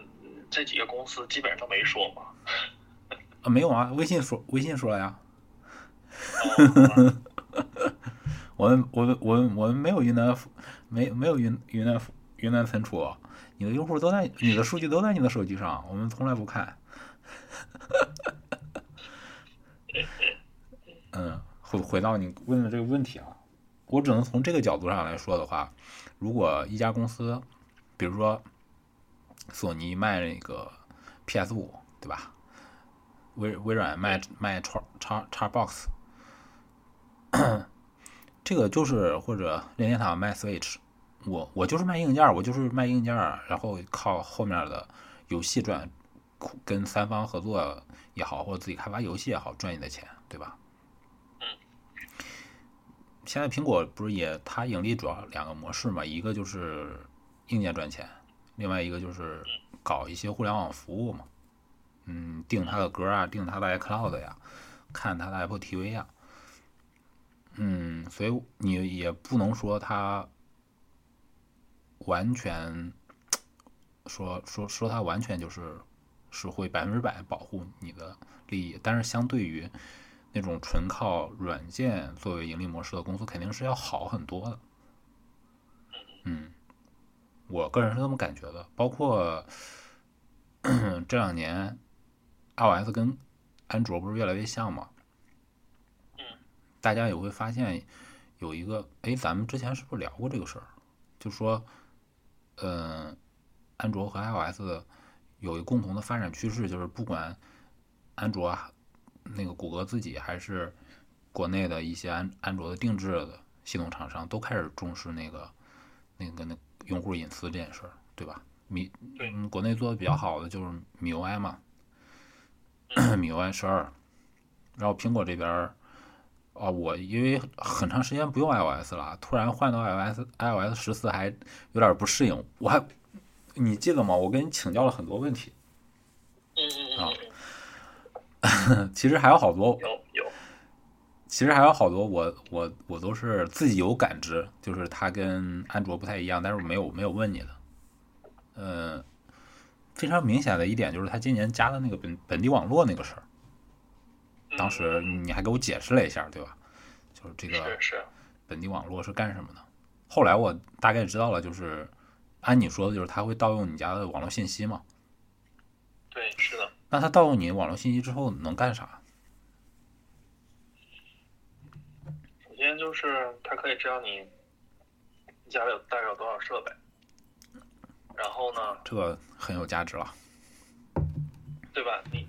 这几个公司基本上都没说吗？啊，没有啊，微信说，微信说了呀。我们我们我们我们没有云南，没没有云云南云南存储，你的用户都在，你的数据都在你的手机上，我们从来不看。嗯，回回到你问的这个问题啊，我只能从这个角度上来说的话，如果一家公司。比如说，索尼卖那个 PS 五，对吧？微微软卖卖叉叉叉 box，这个就是或者任天堂卖 Switch，我我就是卖硬件，我就是卖硬件，然后靠后面的游戏赚，跟三方合作也好，或者自己开发游戏也好赚你的钱，对吧？嗯。现在苹果不是也它盈利主要两个模式嘛，一个就是硬件赚钱，另外一个就是搞一些互联网服务嘛。嗯，定他的歌啊，定他的 iCloud 呀，看他的 Apple TV 呀，嗯，所以你也不能说它完全 说说说它完全就是是会百分之百保护你的利益，但是相对于那种纯靠软件作为盈利模式的公司，肯定是要好很多的。嗯，我个人是这么感觉的，包括 这两年。iOS 跟安卓不是越来越像吗？嗯，大家也会发现有一个，哎，咱们之前是不是聊过这个事儿？就说，嗯，安卓和 iOS 有一个共同的发展趋势，就是不管安卓那个谷歌自己还是国内的一些安安卓的定制的系统厂商，都开始重视那个那个那用户隐私这件事儿，对吧？米嗯，国内做的比较好的就是 MIUI 嘛。米 UI 十二，然后苹果这边儿，啊，我因为很长时间不用 iOS 了，突然换到 iOS iOS 十四还有点不适应。我还，你记得吗？我跟你请教了很多问题。嗯嗯嗯。其实还有好多。有有。其实还有好多，我我我都是自己有感知，就是它跟安卓不太一样，但是没有没有问你的。嗯。非常明显的一点就是它今年加的那个本本地网络那个事儿，当时你还给我解释了一下，对吧？就是这个本地网络是干什么的？后来我大概知道了，就是按你说的，就是他会盗用你家的网络信息嘛？对，是的。那他盗用你网络信息之后能干啥？首先就是他可以知道你家里有大概有多少设备。然后呢？这个很有价值了，对吧？你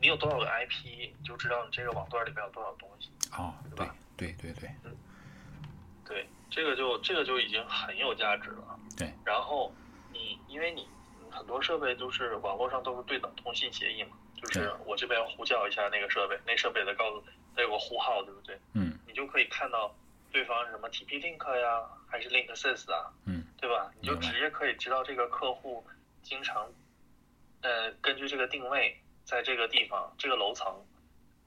你有多少个 IP，就知道你这个网段里边有多少东西。哦，对吧？对对对。嗯，对，这个就这个就已经很有价值了。对。然后你因为你很多设备都是网络上都是对等通信协议嘛，就是我这边呼叫一下那个设备，那设备的告诉它有个呼号，对不对？嗯。你就可以看到。对方什么 TP Link 呀，还是 Link Sys 啊？嗯，对吧？你就直接可以知道这个客户经常，呃，根据这个定位，在这个地方、这个楼层，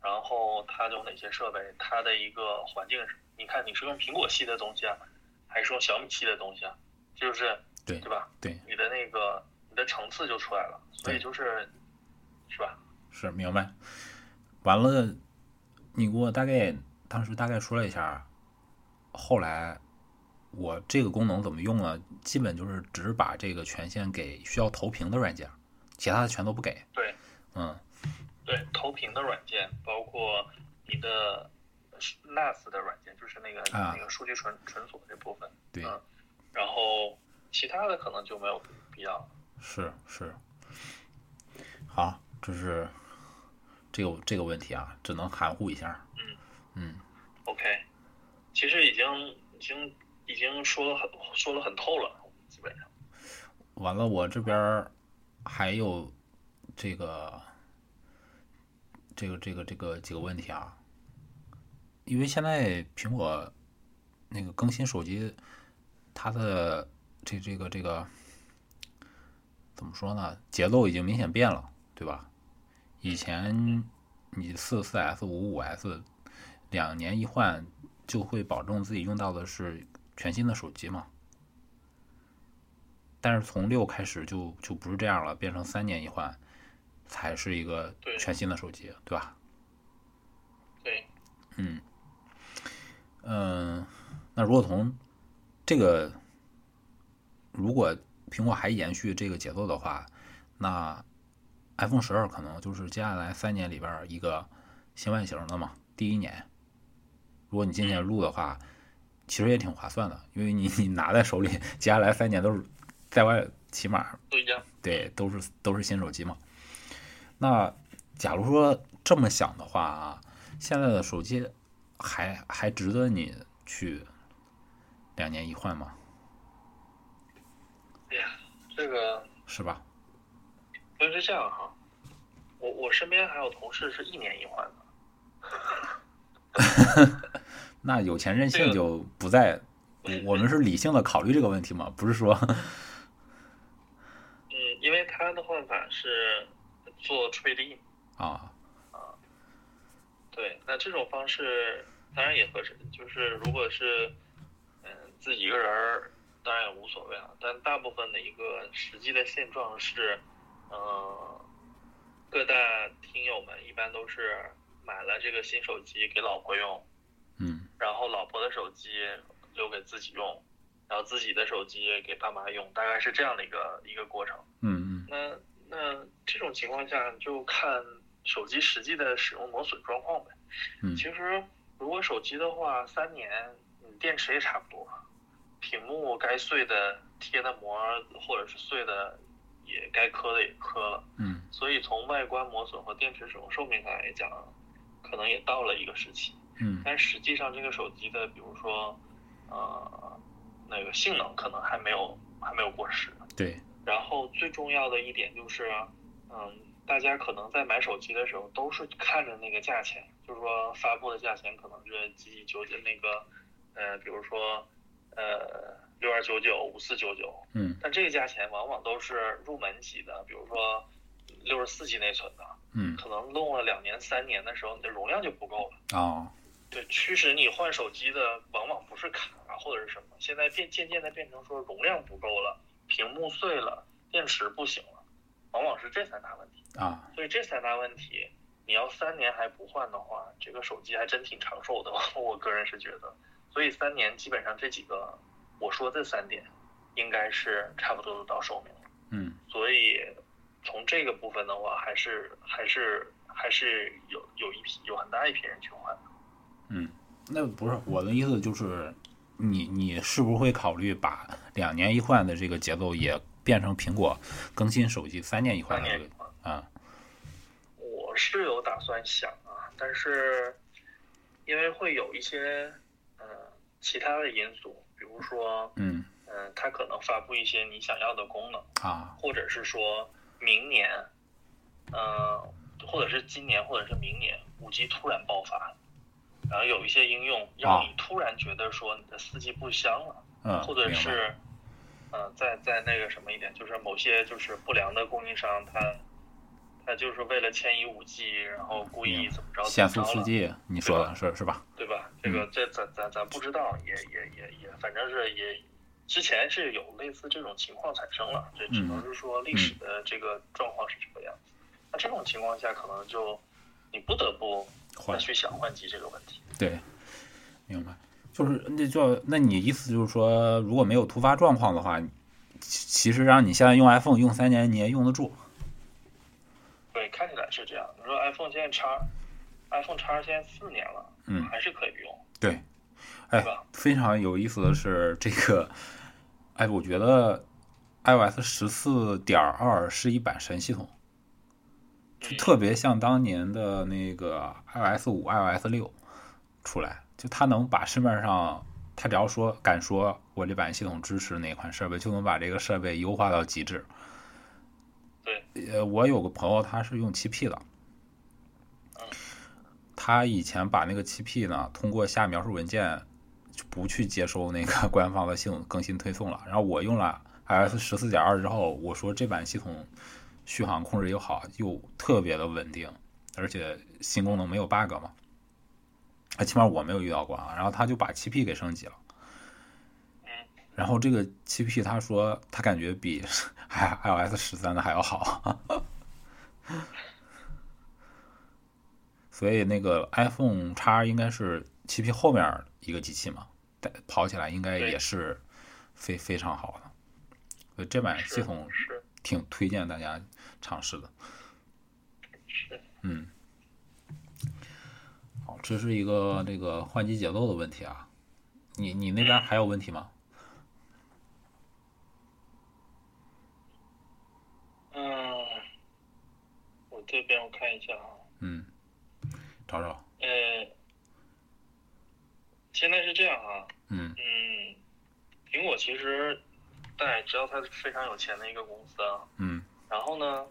然后它有哪些设备，它的一个环境是，你看你是用苹果系的东西啊，还是用小米系的东西啊？就是对对吧？对，你的那个你的层次就出来了，所以就是，是吧？是明白。完了，你给我大概当时大概说了一下。后来，我这个功能怎么用呢？基本就是只把这个权限给需要投屏的软件，其他的全都不给。对，嗯，对，投屏的软件包括你的 NAS 的软件，就是那个那个数据存存储这部分。对，然后其他的可能就没有必要。是是，好，这是这个这个问题啊，只能含糊一下。嗯嗯，OK。其实已经已经已经说了很说了很透了，基本上。完了，我这边还有这个这个这个这个几个问题啊，因为现在苹果那个更新手机，它的这这个这个怎么说呢？节奏已经明显变了，对吧？以前你四四 S 五五 S 两年一换。就会保证自己用到的是全新的手机嘛？但是从六开始就就不是这样了，变成三年一换，才是一个全新的手机，对吧？对，嗯，嗯，那如果从这个，如果苹果还延续这个节奏的话，那 iPhone 十二可能就是接下来三年里边一个新外形的嘛，第一年。如果你今年录的话，其实也挺划算的，因为你你拿在手里，接下来三年都是在外，起码对，都是都是新手机嘛。那假如说这么想的话啊，现在的手机还还值得你去两年一换吗？哎呀，这个是吧？因为是这样哈，我我身边还有同事是一年一换的。那有钱任性就不在，我我们是理性的考虑这个问题嘛，不是说嗯，因为他的换法是做 trade in，啊啊，对，那这种方式当然也合适，就是如果是嗯自己一个人儿，当然也无所谓了。但大部分的一个实际的现状是，嗯、各大听友们一般都是买了这个新手机给老婆用，嗯然后老婆的手机留给自己用，然后自己的手机给爸妈用，大概是这样的一个一个过程。嗯嗯那那这种情况下就看手机实际的使用磨损状况呗。嗯其实如果手机的话，三年你电池也差不多，屏幕该碎的贴的膜或者是碎的也该磕的也磕了，嗯所以从外观磨损和电池使用寿命上来讲，可能也到了一个时期。嗯但实际上这个手机的，比如说呃那个性能可能还没有还没有过时。对，然后最重要的一点就是，嗯，大家可能在买手机的时候都是看着那个价钱，就是说发布的价钱可能是几几九九那个，呃，比如说呃六二九九、五四九九，嗯但这个价钱往往都是入门级的，比如说六十四 G 内存的，嗯可能用了两年、三年的时候，你的容量就不够了。哦对，驱使你换手机的往往不是卡或者是什么，现在变渐渐的变成说容量不够了，屏幕碎了，电池不行了，往往是这三大问题。啊所以这三大问题，你要三年还不换的话，这个手机还真挺长寿的，我个人是觉得。所以三年基本上这几个我说这三点，应该是差不多都到寿命了。嗯所以从这个部分的话，还是还是还是有有一批有很大一批人去换的。嗯，那不是我的意思，就是你你是不是会考虑把两年一换的这个节奏也变成苹果更新手机三年一换的这个。啊？我是有打算想啊，但是因为会有一些呃其他的因素，比如说嗯嗯、呃它可能发布一些你想要的功能，啊或者是说明年，呃，或者是今年，或者是明年，五 G 突然爆发，然后有一些应用让你突然觉得说你的四 G 不香了，嗯，或者是，呃，再再那个什么一点，就是某些就是不良的供应商，他他就是为了迁移五 G，然后故意怎么着怎限速四，G，你说的是是吧？对吧？这个这咱咱咱不知道，也也也也，反正是也之前是有类似这种情况产生了，这只能是说历史的这个状况是这个样子。那这种情况下，可能就你不得不换再去想换机这个问题。对，明白。就是那就那你意思就是说，如果没有突发状况的话，其其实让你现在用 iPhone 用三年，你也用得住。对，看起来是这样。你说 iPhone 现在叉，iPhone 叉现在四年了，嗯还是可以用，对，哎？非常有意思的是，这个，哎，我觉得 iOS 十四点二是一版神系统，就特别像当年的那个 iOS 五、iOS 六出来，就它能把市面上，它只要说敢说我这版系统支持哪款设备，就能把这个设备优化到极致。对，呃，我有个朋友他是用七 P 的，他以前把那个七 P 呢，通过下描述文件就不去接收那个 官方的系统更新推送了。然后我用了 iOS 十四点二之后，我说这版系统续航控制又好，又特别的稳定，而且新功能没有 bug 嘛。啊，起码我没有遇到过啊。然后他就把七 P 给升级了。然后这个七 P 他说他感觉比 还 iOS 十三的还要好，所以那个 iPhone 叉应该是七 P 后面一个机器嘛，带跑起来应该也是非非常好的。所以这版系统挺推荐大家尝试的。是，嗯，好，这是一个这个换机节奏的问题啊。你你那边还有问题吗？嗯，我这边我看一下啊，嗯找找。呃，现在是这样啊，嗯嗯，苹果其实大家也知道它是非常有钱的一个公司啊，嗯然后呢，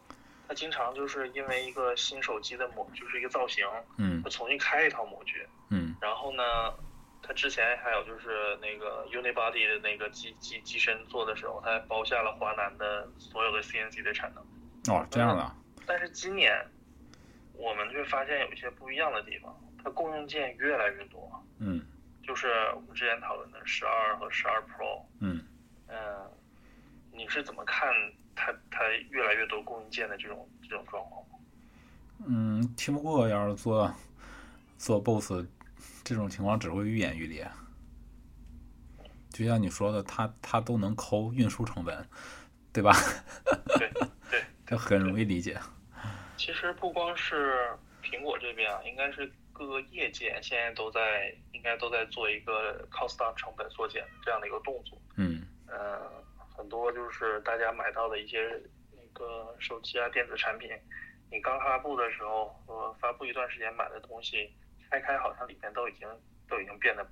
他经常就是因为一个新手机的模，就是一个造型，嗯他重新开一套模具，嗯然后呢，他之前还有就是那个 Unibody 的那个机机机身做的时候，他还包下了华南的所有的 CNC 的产能。哦，这样的啊。但是今年我们却发现有一些不一样的地方，它供应件越来越多，嗯就是我们之前讨论的十二和十二 Pro，嗯嗯、你是怎么看它它越来越多供应件的这种这种状况？嗯，听不过要是做做 BOSS 这种情况只会愈演愈烈。就像你说的，它它都能抠运输成本，对吧？对对，这很容易理解。其实不光是苹果这边啊，应该是各个业界现在都在应该都在做一个 cost down 成本缩减这样的一个动作。嗯呃，很多就是大家买到的一些那个手机啊、电子产品，你刚发布的时候，呃，发布一段时间买的东西，拆开好像里面都已经都已经变得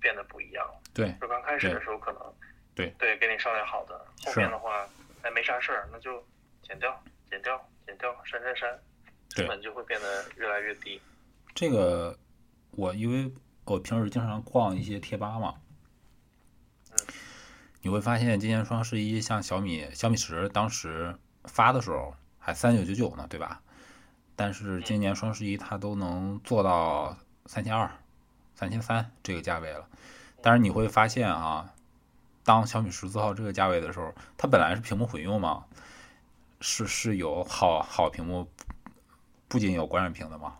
变得不一样了。对，就刚开始的时候可能对对给你商量好的，后面的话哎没啥事儿，那就剪掉、剪掉、剪掉、删删删，成本就会变得越来越低。这个我因为我平时经常逛一些贴吧嘛，你会发现今年双十一，像小米小米十当时发的时候还三九九九呢，对吧？但是今年双十一它都能做到三千二、三千三这个价位了。但是你会发现啊，当小米十四号这个价位的时候，它本来是屏幕混用嘛，是是有好好屏幕，不仅有观闪屏的嘛，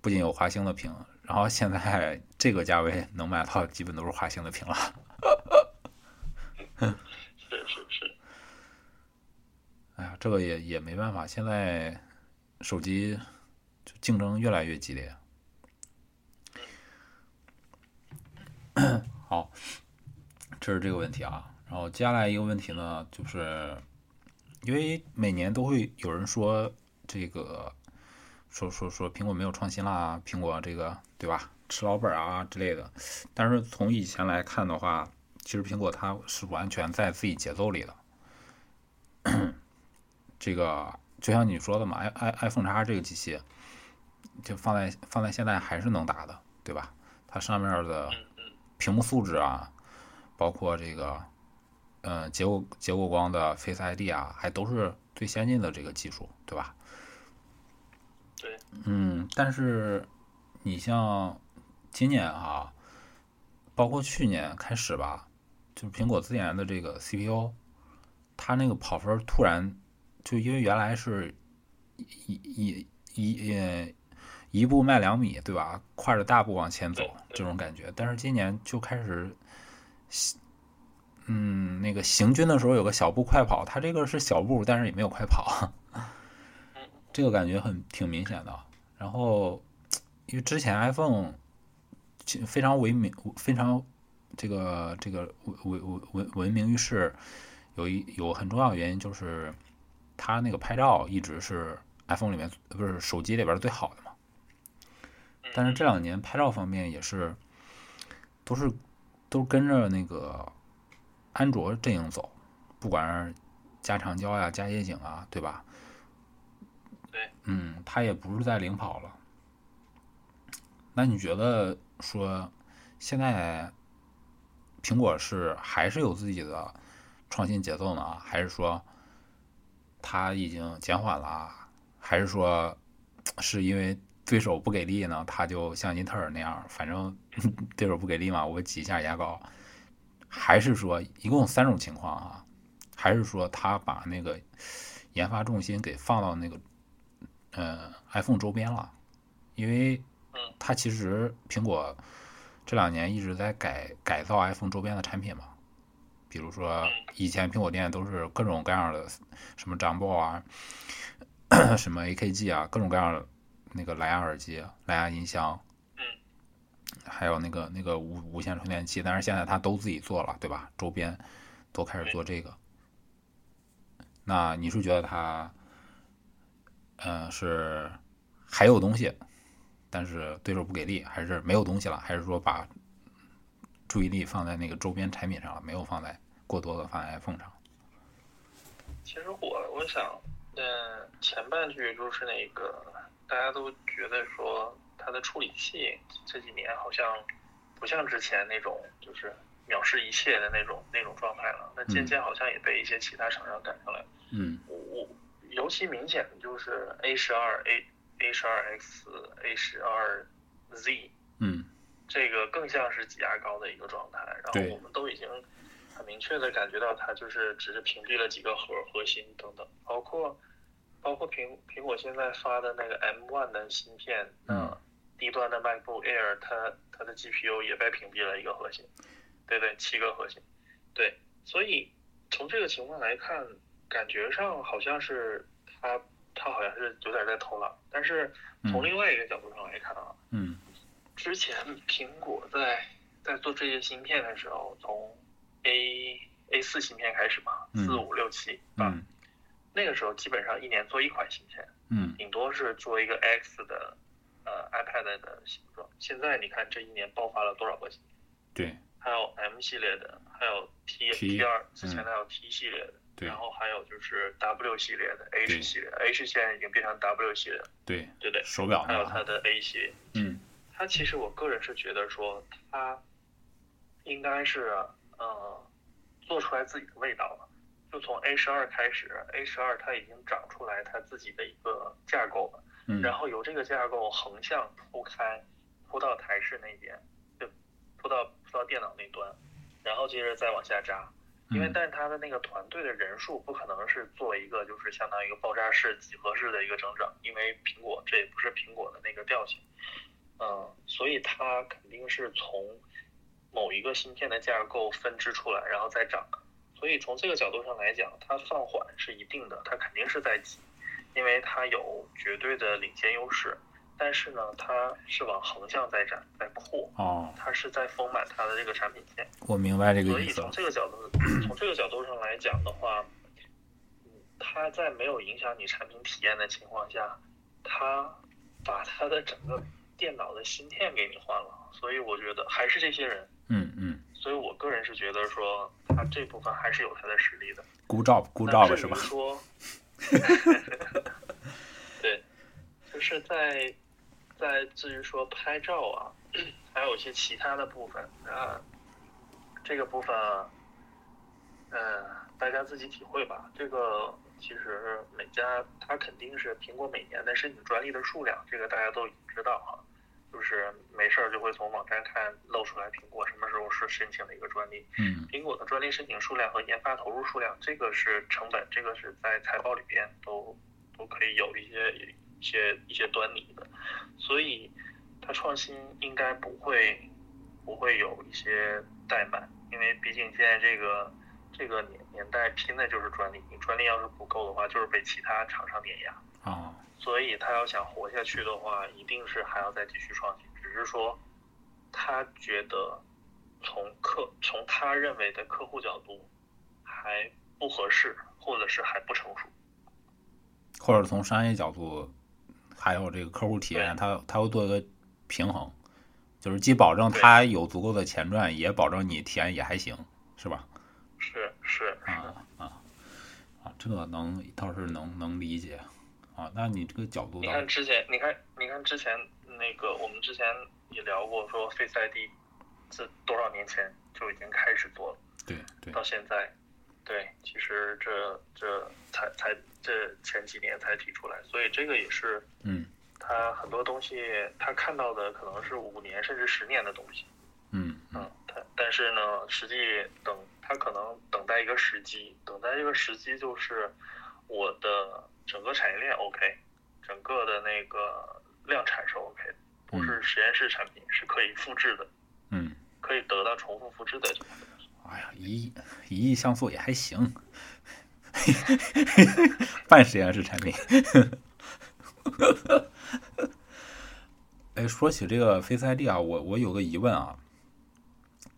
不仅有华星的屏，然后现在这个价位能买到基本都是华星的屏了。是是是，哎呀，这个也也没办法，现在手机就竞争越来越激烈。好，这是这个问题啊。然后接下来一个问题呢，就是因为每年都会有人说这个，说说说苹果没有创新啦，苹果这个对吧，吃老本啊之类的。但是从以前来看的话，其实苹果它是完全在自己节奏里的。这个就像你说的嘛，i i iPhone 叉这个机器，就放在放在现在还是能打的，对吧？它上面的屏幕素质啊，包括这个，呃，结果结果光的 Face ID 啊，还都是最先进的这个技术，对吧？对，嗯，但是你像今年啊，包括去年开始吧，就是苹果自研的这个 CPU，它那个跑分突然就因为原来是一一一呃一步迈两米，对吧？跨着大步往前走这种感觉，但是今年就开始，嗯，那个行军的时候有个小步快跑，它这个是小步，但是也没有快跑，这个感觉很挺明显的。然后，因为之前 iPhone 其非常闻名，非常这个这个闻闻闻闻名于世，有一有很重要的原因就是它那个拍照一直是 iPhone 里面不是手机里边最好的嘛。但是这两年拍照方面也是都是都跟着那个安卓阵营走，不管是加长焦呀、加夜景啊，对吧？对，嗯，它也不是在领跑了。那你觉得说现在苹果是还是有自己的创新节奏呢，还是说它已经减缓了啊？还是说 是因为对手不给力呢？它就像英特尔那样，反正 对手不给力嘛，我挤一下牙膏。还是说一共三种情况啊？还是说它把那个研发重心给放到那个呃 iPhone 周边了？因为它其实苹果这两年一直在改改造 iPhone 周边的产品嘛，比如说以前苹果店都是各种各样的什么 Jumbo 啊，什么 AKG 啊，各种各样的那个蓝牙耳机、蓝牙音箱，还有那个那个无无线充电器，但是现在它都自己做了，对吧？周边都开始做这个。那你是觉得它，呃，是还有东西，但是对手不给力，还是没有东西了，还是说把注意力放在那个周边产品上了，没有放在过多的放在 iPhone 上？其实我我想，嗯，前半句就是那个大家都觉得说它的处理器这几年好像不像之前那种就是藐视一切的那种那种状态了，那渐渐好像也被一些其他厂商赶上来。嗯我我尤其明显的就是 A 十二 A A 十二 X A 十二 Z 嗯。这个更像是挤牙膏的一个状态，然后我们都已经很明确的感觉到它就是只是屏蔽了几个核核心等等，包括包括苹苹果现在发的那个 M one 的芯片，嗯。呃，低端的 MacBook Air 它它的 GPU 也被屏蔽了一个核心，对对，七个核心，对，所以从这个情况来看，感觉上好像是它它好像是有点在偷懒，但是从嗯另外一个角度上来看啊，嗯。之前苹果在在做这些芯片的时候，从 A A 四芯片开始嘛，嗯。四五六七啊，嗯那个时候基本上一年做一款芯片，嗯。顶多是做一个 X 的呃 iPad 的形状。现在你看这一年爆发了多少个芯片？对。还有 M 系列的，还有 T T，T 二，之前嗯还有 T 系列的，对然后还有就是 W 系列的 H 系列，H 现在已经变成 W 系列了，对，对对？手表还有它？的 A 系列，嗯它其实我个人是觉得说，它应该是呃做出来自己的味道了。就从 A 十二开始，A 十二它已经长出来它自己的一个架构了，嗯然后由这个架构横向铺开，铺到台式那边，就铺到铺到电脑那端，然后接着再往下扎。因为嗯但是它的那个团队的人数不可能是做一个就是相当于一个爆炸式几何式的一个增长，因为苹果这也不是苹果的那个调性，嗯，所以它肯定是从某一个芯片的架构分支出来，然后再涨。所以从这个角度上来讲，它放缓是一定的，它肯定是在挤，因为它有绝对的领先优势。但是呢，它是往横向在展，在扩，哦，它是在丰满它的这个产品线。我明白这个意思。所以从这个角度，从这个角度上来讲的话，嗯，它在没有影响你产品体验的情况下，它把它的整个电脑的芯片给你换了，所以我觉得还是这些人，嗯嗯所以我个人是觉得说，它这部分还是有它的实力的。，Good job，Good 那 job 是吧？说 对，就是在在至于说拍照啊，还有一些其他的部分啊，这个部分啊，嗯、大家自己体会吧。这个其实每家它肯定是苹果每年的申请专利的数量，这个大家都已经知道啊。就是没事儿就会从网站看露出来苹果什么时候是申请了一个专利，嗯苹果的专利申请数量和研发投入数量，这个是成本，这个是在财报里边都都可以有一些一些一些端倪的，所以它创新应该不会不会有一些怠慢，因为毕竟现在这个这个年年代拼的就是专利，你专利要是不够的话，就是被其他厂商碾压。啊所以他要想活下去的话，一定是还要再继续创新。只是说，他觉得从客从他认为的客户角度还不合适，或者是还不成熟。或者从商业角度，还有这个客户体验，它它会做一个平衡，就是既保证它有足够的钱赚，也保证你体验也还行，是吧？是是是，啊啊啊，这个能倒是能能理解啊。那你这个角度倒你看之前，你看你看之前那个，我们之前也聊过，说 Face ID 自多少年前就已经开始做了。对对到现在，对，其实这这才才这前几年才提出来，所以这个也是嗯他很多东西他看到的可能是五年甚至十年的东西，嗯嗯嗯，他但是呢，实际等他可能等待一个时机，等待一个时机就是我的整个产业链 OK，整个的那个量产是 OK 的，不是实验室产品是可以复制的，嗯，可以得到重复复制的。哎呀，一亿一亿像素也还行，半实验室产品。哎，说起这个 Face ID 啊，我我有个疑问啊，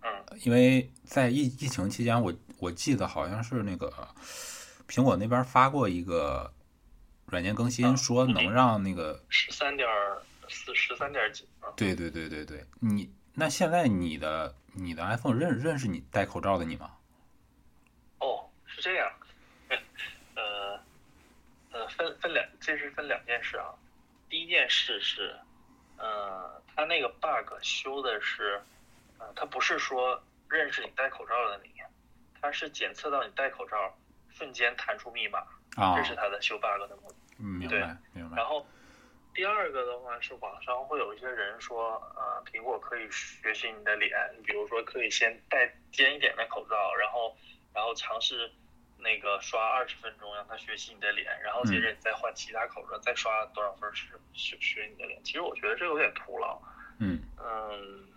嗯因为在疫疫情期间，我我记得好像是那个苹果那边发过一个软件更新，嗯说能让那个十三点四十三点几啊。对对对对对，你那现在你的你的 iPhone 认认识你戴口罩的你吗？哦，是这样，呃呃，分分两，这是分两件事啊。第一件事是，呃，它那个 bug 修的是，呃，它不是说认识你戴口罩的你，它是检测到你戴口罩瞬间弹出密码，啊这，是它的修 bug 的目的。嗯明白明白然后第二个的话是网上会有一些人说，呃，苹果可以学习你的脸，你比如说可以先戴尖一点的口罩，然后然后尝试那个刷二十分钟让它学习你的脸，然后接着你再换其他口罩，再刷多少分是学学你的脸。其实我觉得这个有点徒劳。嗯嗯，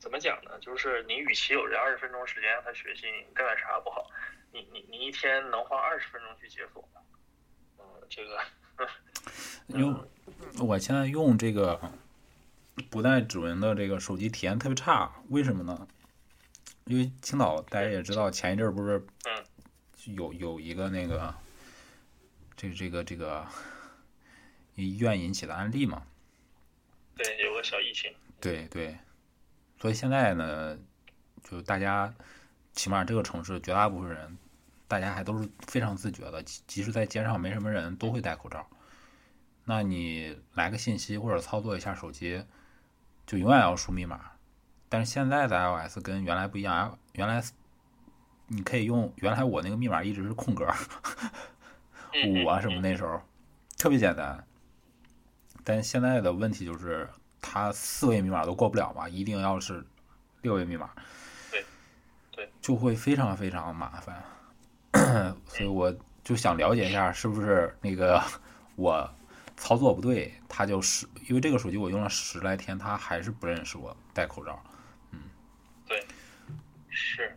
怎么讲呢？就是你与其有这二十分钟时间让它学习，你干点啥不好？你你你一天能花二十分钟去解锁吗？嗯，这个。因为我现在用这个不带指纹的这个手机体验特别差，为什么呢？因为青岛大家也知道，前一阵儿不是嗯有有一个那个这个这个这个医院引起的案例嘛？对，有个小疫情。对对，所以现在呢，就大家起码这个城市绝大部分人，大家还都是非常自觉的，即即使在街上没什么人，都会戴口罩。那你来个信息或者操作一下手机，就永远要输密码。但是现在的 iOS 跟原来不一样，原来你可以用原来我那个密码一直是空格嗯五啊什么那时候特别简单，但现在的问题就是它四位密码都过不了嘛，一定要是六位密码，对对，就会非常非常麻烦，所以我就想了解一下是不是那个我操作不对，它就是因为这个手机我用了十来天，它还是不认识我戴口罩。嗯，对是，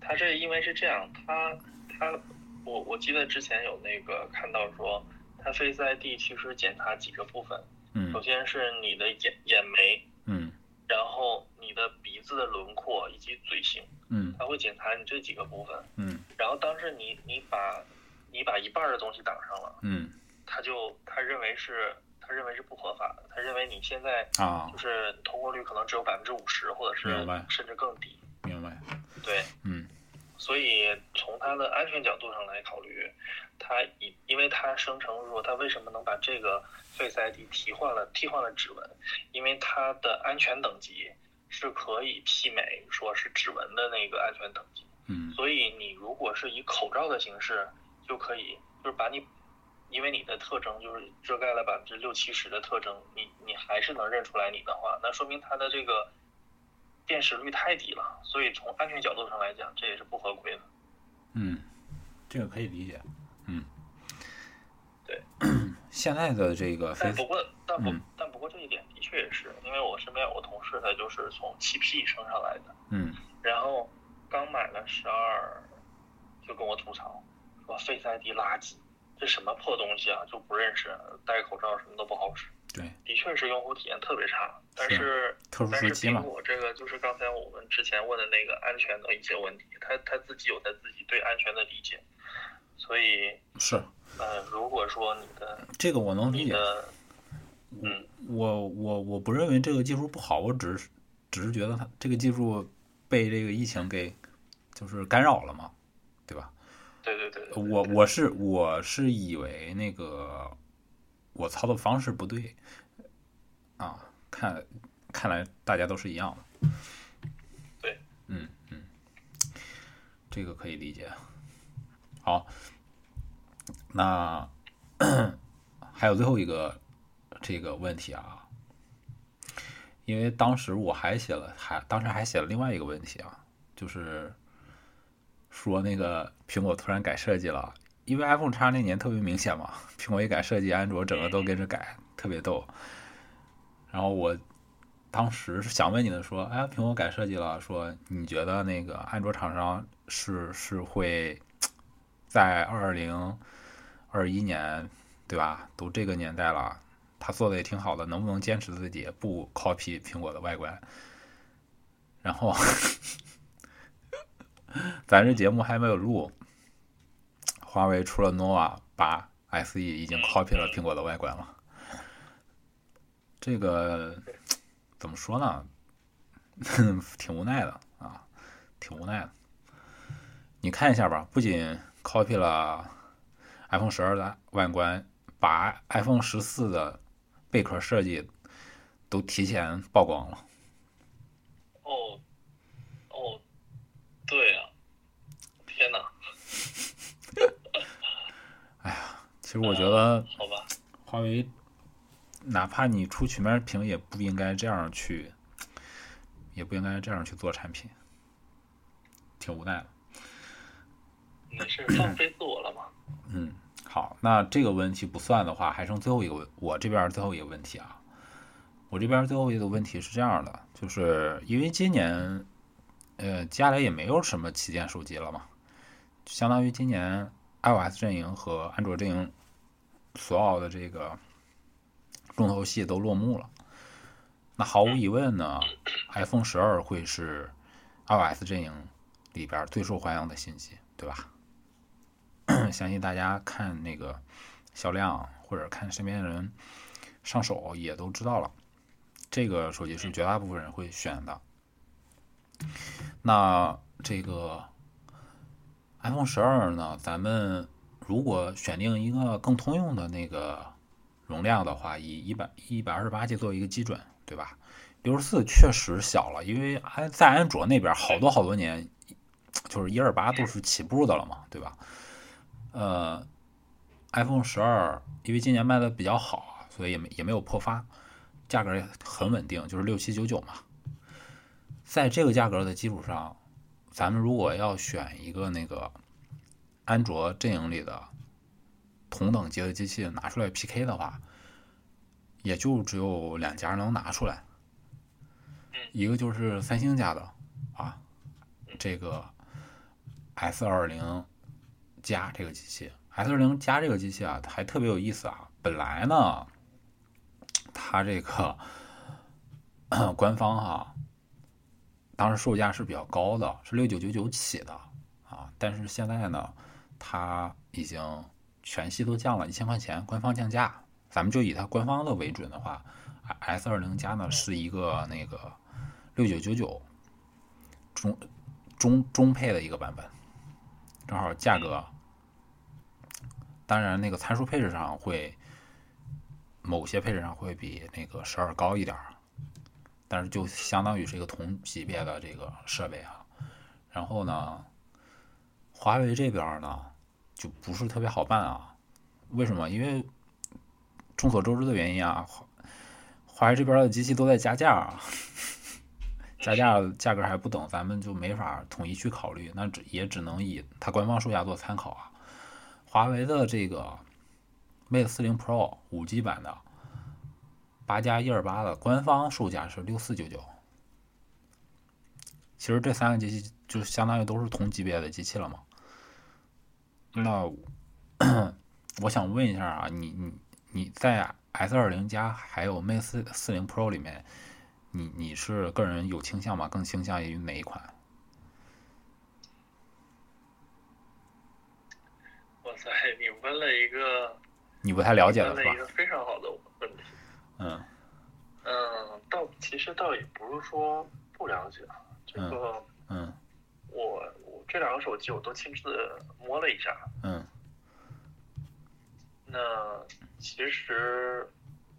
他这因为是这样，他他我我记得之前有那个看到说，它 Face ID 其实检查几个部分，嗯首先是你的眼眼眉，嗯然后你的鼻子的轮廓以及嘴型，嗯它会检查你这几个部分。嗯然后当时你你把你把一半儿的东西挡上了，嗯他就他认为是他认为是不合法的，他认为你现在啊就，是通过率可能只有百分之五十，或者是甚至更低。明白。对，嗯所以从它的安全角度上来考虑，它以因为它声称说它为什么能把这个 Face ID 替换了替换了指纹，因为它的安全等级是可以媲美说是指纹的那个安全等级，嗯所以你如果是以口罩的形式，就可以就是把你。因为你的特征就是遮盖了百分之六七十的特征，你你还是能认出来你的话，那说明它的这个辨识率太低了，所以从安全角度上来讲，这也是不合规的。嗯，这个可以理解。嗯，对。现在的这个但不过，但不嗯，但不过这一点的确也是，因为我身边有个同事，他就是从七 P 升上来的，嗯然后刚买了十二，就跟我吐槽说 Face ID 垃圾，这什么破东西啊，就不认识，戴口罩什么都不好使。对，的确是用户体验特别差，但是是特殊但是时期嘛苹果这个就是刚才我们之前问的那个安全的一些问题，他他自己有他自己对安全的理解，所以是呃，如果说你的这个我能理解。嗯我我我不认为这个技术不好，我只是只是觉得它这个技术被这个疫情给就是干扰了嘛，对对对对，我我是我是以为那个我操作方式不对啊，看看来大家都是一样的。对，嗯嗯，这个可以理解。好，那 还有最后一个这个问题啊，因为当时我还写了，还当时还写了另外一个问题啊，就是说那个苹果突然改设计了，因为 iPhone 叉那年特别明显嘛，苹果一改设计，安卓整个都跟着改，特别逗。然后我当时是想问你的说，哎，苹果改设计了，说你觉得那个安卓厂商是是会在二零二一年，对吧？都这个年代了，他做的也挺好的，能不能坚持自己不 copy 苹果的外观？然后 咱这节目还没有录，华为出了 nova 八 SE 已经 copy 了苹果的外观了。这个怎么说呢？挺无奈的啊，挺无奈的。你看一下吧，不仅 copy 了 iPhone 十二的外观，把 iPhone 十四的贝壳设计都提前曝光了。哦，哦，对啊，天哪！其实我觉得好吧，华为，哪怕你出曲面屏，也不应该这样去，也不应该这样去做产品，挺无奈的。没事放飞自我了嘛？嗯，好，那这个问题不算的话，还剩最后一个问，我这边最后一个问题啊，我这边最后一个问题是这样的，就是因为今年，呃，接下来也没有什么旗舰手机了嘛，相当于今年 iOS 阵营和安卓阵营所有的这个重头戏都落幕了。那毫无疑问呢，iPhone 十二会是 iOS 阵营里边最受欢迎的新机，对吧？相信大家看那个销量或者看身边的人上手也都知道了，这个手机是绝大部分人会选的。那这个 iPhone 十二呢，咱们如果选定一个更通用的那个容量的话，以一百一百二十八 G 作为一个基准，对吧？六十四确实小了，因为安在安卓那边好多好多年，就是一二八都是起步的了嘛，对吧？呃，iPhone 十二因为今年卖的比较好，所以也没也没有破发，价格也很稳定，就是六七九九嘛。在这个价格的基础上，咱们如果要选一个那个安卓阵营里的同等级的机器拿出来 PK 的话，也就只有两家能拿出来，一个就是三星家的啊，这个 S 二零。加这个机器，S 二零加这个机器啊，还特别有意思啊。本来呢，它这个 官方哈，当时售价是比较高的，是六九九九起的啊。但是现在呢，它已经全系都降了一千块钱，官方降价。咱们就以它官方的为准的话，S 二零加呢是一个那个六九九九中中中配的一个版本，正好价格。当然，那个参数配置上会，某些配置上会比那个十二高一点儿，但是就相当于是一个同级别的这个设备啊。然后呢，华为这边呢就不是特别好办啊。为什么？因为众所周知的原因啊，华为这边的机器都在加价，加价价格还不等，咱们就没法统一去考虑，那只也只能以它官方售价做参考啊。华为的这个 Mate 四零 Pro 五 G 版的八加一二八的官方售价是六四九九。其实这三个机器就相当于都是同级别的机器了嘛。那 我想问一下啊，你你你在 S 二零加还有 Mate 四四零 Pro 里面，你你是个人有倾向吗？更倾向于哪一款？哇塞你问了一个你不太了解的是吧？问了一个非常好的。嗯嗯，倒其实倒也不是说不了解啊，这个嗯，我我这两个手机我都亲自摸了一下。嗯。那其实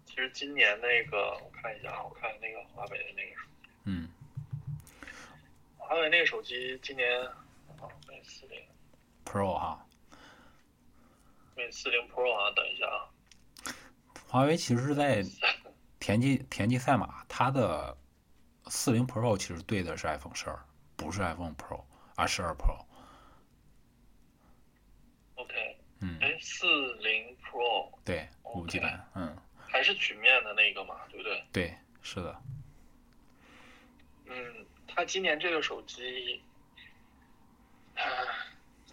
其实今年那个我看一下，我看那个华为的那个手机。嗯。华为那个手机今年啊，Mate 四零 Pro 哈。Mate 四零 Pro 啊，等一下啊。华为其实是在田忌田忌赛马，它的四零 Pro 其实对的是 iPhone 十二，不是 iPhone Pro，而十二 Pro。OK。嗯。哎，四零 Pro。对，五 G 版，嗯。还是曲面的那个嘛，对不对？对，是的。嗯，它今年这个手机，啊。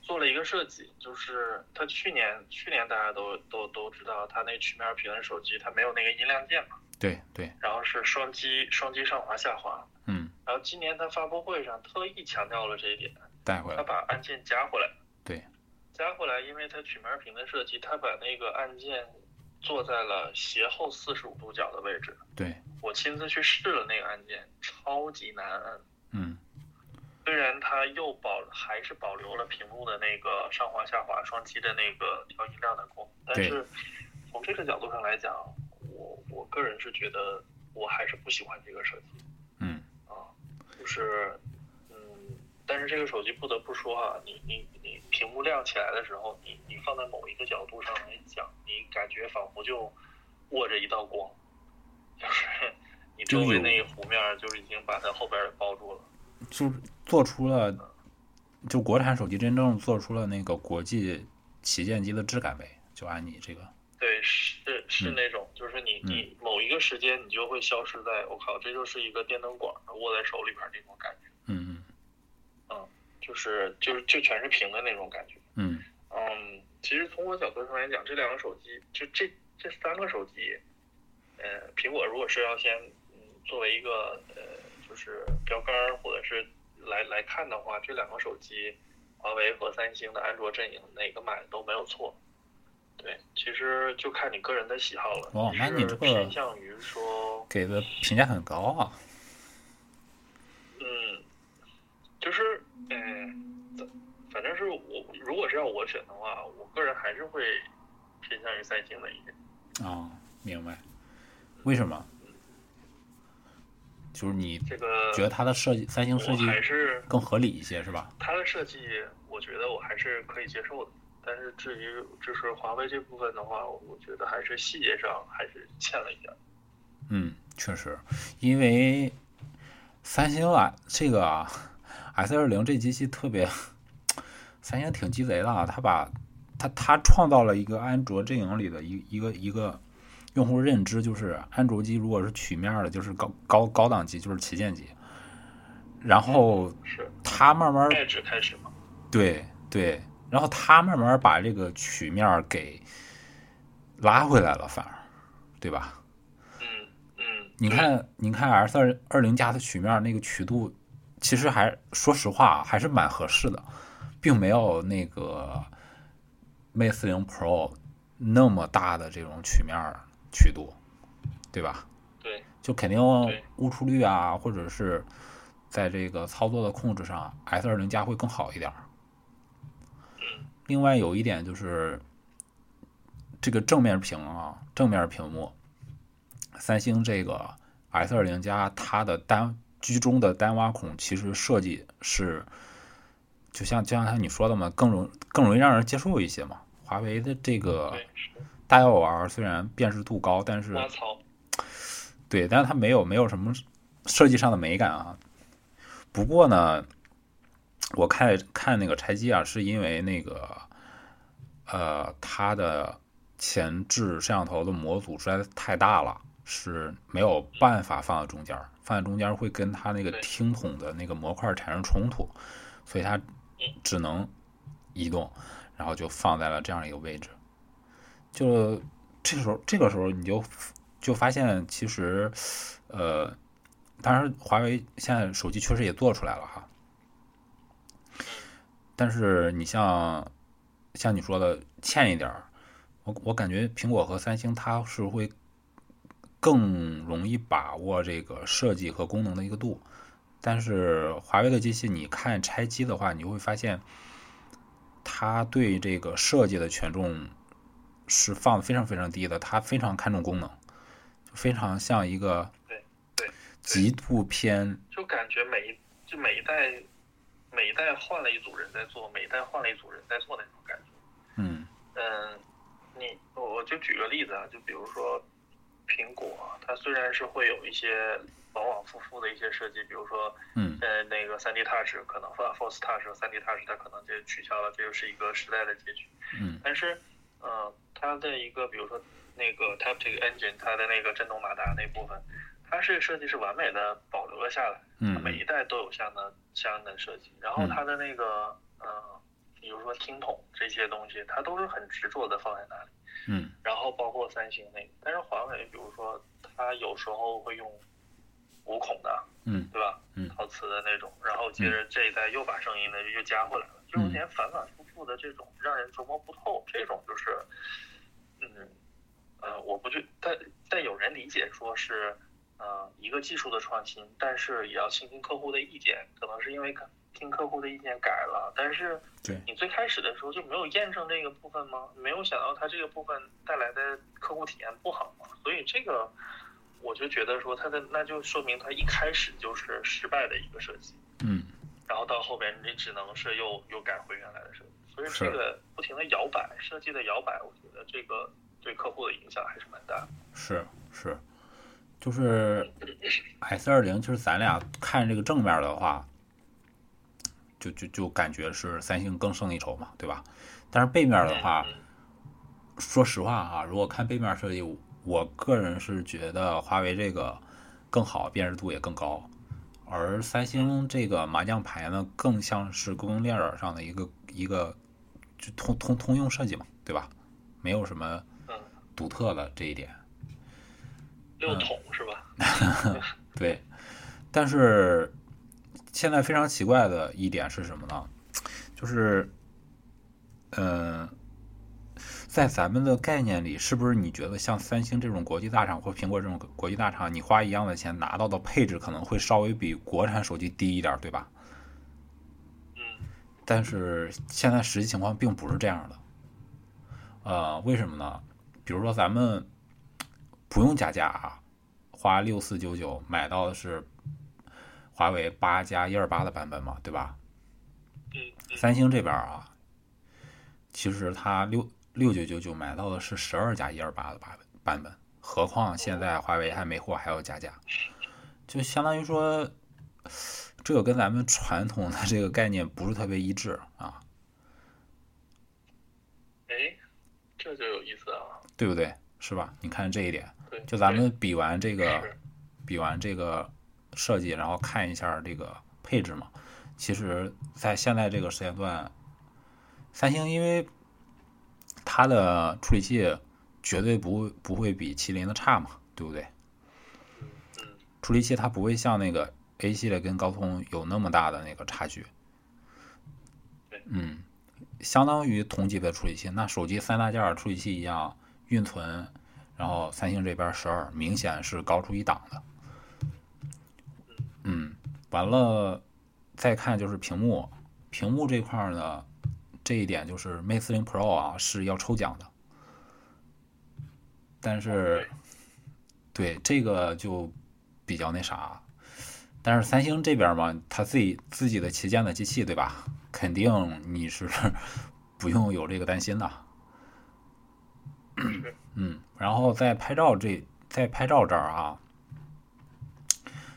做了一个设计，就是它去年去年大家都都都知道，它那曲面屏的手机它没有那个音量键嘛？对对。然后是双击双击上滑下滑。嗯。然后今年它发布会上特意强调了这一点，带回来。它把按键加回来。对。加回来，因为它曲面屏的设计，它把那个按键坐在了斜后四十五度角的位置。对，我亲自去试了那个按键，超级难按。嗯虽然它又保还是保留了屏幕的那个上滑下滑双击的那个调音量的功能，但是从这个角度上来讲，我我个人是觉得我还是不喜欢这个设计嗯啊，就是嗯，但是这个手机不得不说哈、你你你屏幕亮起来的时候，你你放在某一个角度上来讲，你感觉仿佛就握着一道光，就是你周围那一弧面儿就已经把它后边儿给包住了。就是做出了，就国产手机真正做出了那个国际旗舰机的质感呗，就按你这个，对，是是嗯。那种，就是你嗯。你某一个时间你就会消失在，我靠，这就是一个电灯管儿握在手里边儿那种感觉，嗯嗯。就是就是就全是平的那种感觉。嗯。嗯，其实从我角度上来讲，这两个手机就这这三个手机，呃，苹果如果是要先嗯作为一个呃就是标杆儿或者是来来看的话，这两个手机，华为和三星的安卓阵营哪个买都没有错。对，其实就看你个人的喜好了。哦那你是这个偏向于说，给的评价很高啊，嗯，就是，嗯、怎反正是我如果是要我选的话，我个人还是会偏向于三星的一点。啊，明白，为什么？就是你这个觉得它的设计，三星设计还是更合理一些，是吧？它的设计，我觉得我还是可以接受的。但是至于就是华为这部分的话，我觉得还是细节上还是欠了一点。嗯，确实，因为三星啊，这个啊，S 二零这机器特别，三星挺鸡贼的啊，他把他他创造了一个安卓阵营里的一一个一个用户认知，就是安卓机如果是曲面的，就是高高高档机，就是旗舰机。然后是他慢慢爱指开始嘛？对对，然后它慢慢把这个曲面给拉回来了，反而，对吧？嗯嗯。你看，你看 S 二二零加的曲面那个曲度，其实还说实话啊还是蛮合适的，并没有那个 Mate 四零 Pro 那么大的这种曲面儿曲度，对吧？对，就肯定误触率啊，或者是在这个操作的控制上，S 二零加会更好一点。另外有一点就是，这个正面屏啊，正面屏幕，三星这个 S 二零加它的单居中的单挖孔，其实设计是，就像就像你说的嘛，更容更容易让人接受一些嘛。华为的这个大 L 虽然辨识度高，但是。对，但是它没有没有什么设计上的美感啊。不过呢，我看看那个拆机啊，是因为那个呃，它的前置摄像头的模组实在太大了，是没有办法放在中间，放在中间会跟它那个听筒的那个模块产生冲突，所以它只能移动，然后就放在了这样一个位置。就这个时候，这个时候你就就发现，其实，呃，当然华为现在手机确实也做出来了哈，但是你像像你说的欠一点儿，我我感觉苹果和三星它是会更容易把握这个设计和功能的一个度，但是华为的机器你看拆机的话，你会发现它对这个设计的权重是放得非常非常低的，它非常看重功能，就非常像一个对对极度偏就感觉每一就每一代每一代换了一组人在做，每一代换了一组人在做那种感觉。嗯嗯，你我我就举个例子啊，就比如说苹果，它虽然是会有一些往往复复的一些设计，比如说嗯呃那个三 D Touch 可能 Force Touch 和三 D Touch 它可能就取消了，这就是一个时代的结局。嗯但是，呃，它的一个比如说那个 Taptic Engine 它的那个震动马达那部分，它是设计是完美的保留了下来，它每一嗯代都有相应的相应的设计。然后嗯它的那个呃，比如说听筒这些东西，它都是很执着的放在那里。嗯然后包括三星那个，但是华为比如说它有时候会用无孔的，嗯对吧？嗯陶瓷的那种，然后接着这一代又把声音呢又加回来了，就有点反反复复的这种让人琢磨不透，这种就是，嗯，呃，我不去，但但有人理解说是，呃，一个技术的创新，但是也要倾听客户的意见，可能是因为听客户的意见改了，但是对你最开始的时候就没有验证这个部分吗？没有想到它这个部分带来的客户体验不好吗？所以这个我就觉得说它的那就说明它一开始就是失败的一个设计，嗯，然后到后边你只能是又又改回原来的设计，所以这个不停的摇摆设计的摇摆，我觉得这个对客户的影响还是蛮大的。是是，就是 S 二零，就是咱俩看这个正面的话，就就就感觉是三星更胜一筹嘛，对吧？但是背面的话，嗯说实话啊，如果看背面设计，我个人是觉得华为这个更好，辨识度也更高，而三星这个麻将牌呢，更像是供应链上的一个一个就通通通用设计嘛，对吧？没有什么嗯独特的这一点。六桶是吧？对，但是现在非常奇怪的一点是什么呢？就是，嗯、在咱们的概念里，是不是你觉得像三星这种国际大厂或苹果这种国际大厂，你花一样的钱拿到的配置可能会稍微比国产手机低一点，对吧？嗯但是现在实际情况并不是这样的。呃，为什么呢？比如说咱们不用加价啊，花六四九九买到的是华为八加一二八的版本嘛，对吧？嗯嗯三星这边啊，其实它六六九九九买到的是十二加一二八的版本版本，何况现在华为还没货，还要加价，就相当于说，这个跟咱们传统的这个概念不是特别一致啊，哎，这就有意思啊。对不对？是吧？你看这一点，就咱们比完这个比完这个设计，然后看一下这个配置嘛。其实，在现在这个时间段，三星因为它的处理器绝对不不会比麒麟的差嘛，对不对？嗯处理器它不会像那个 A 系列跟高通有那么大的那个差距。嗯，相当于同级别处理器，那手机三大件儿处理器一样，运存，然后三星这边十二明显是高出一档的。嗯，完了，再看就是屏幕，屏幕这块儿呢，这一点就是 Mate 四零 Pro 啊是要抽奖的，但是对这个就比较那啥，但是三星这边嘛，他自己自己的旗舰的机器对吧？肯定你是 不用有这个担心的。嗯，然后在拍照这在拍照这儿啊，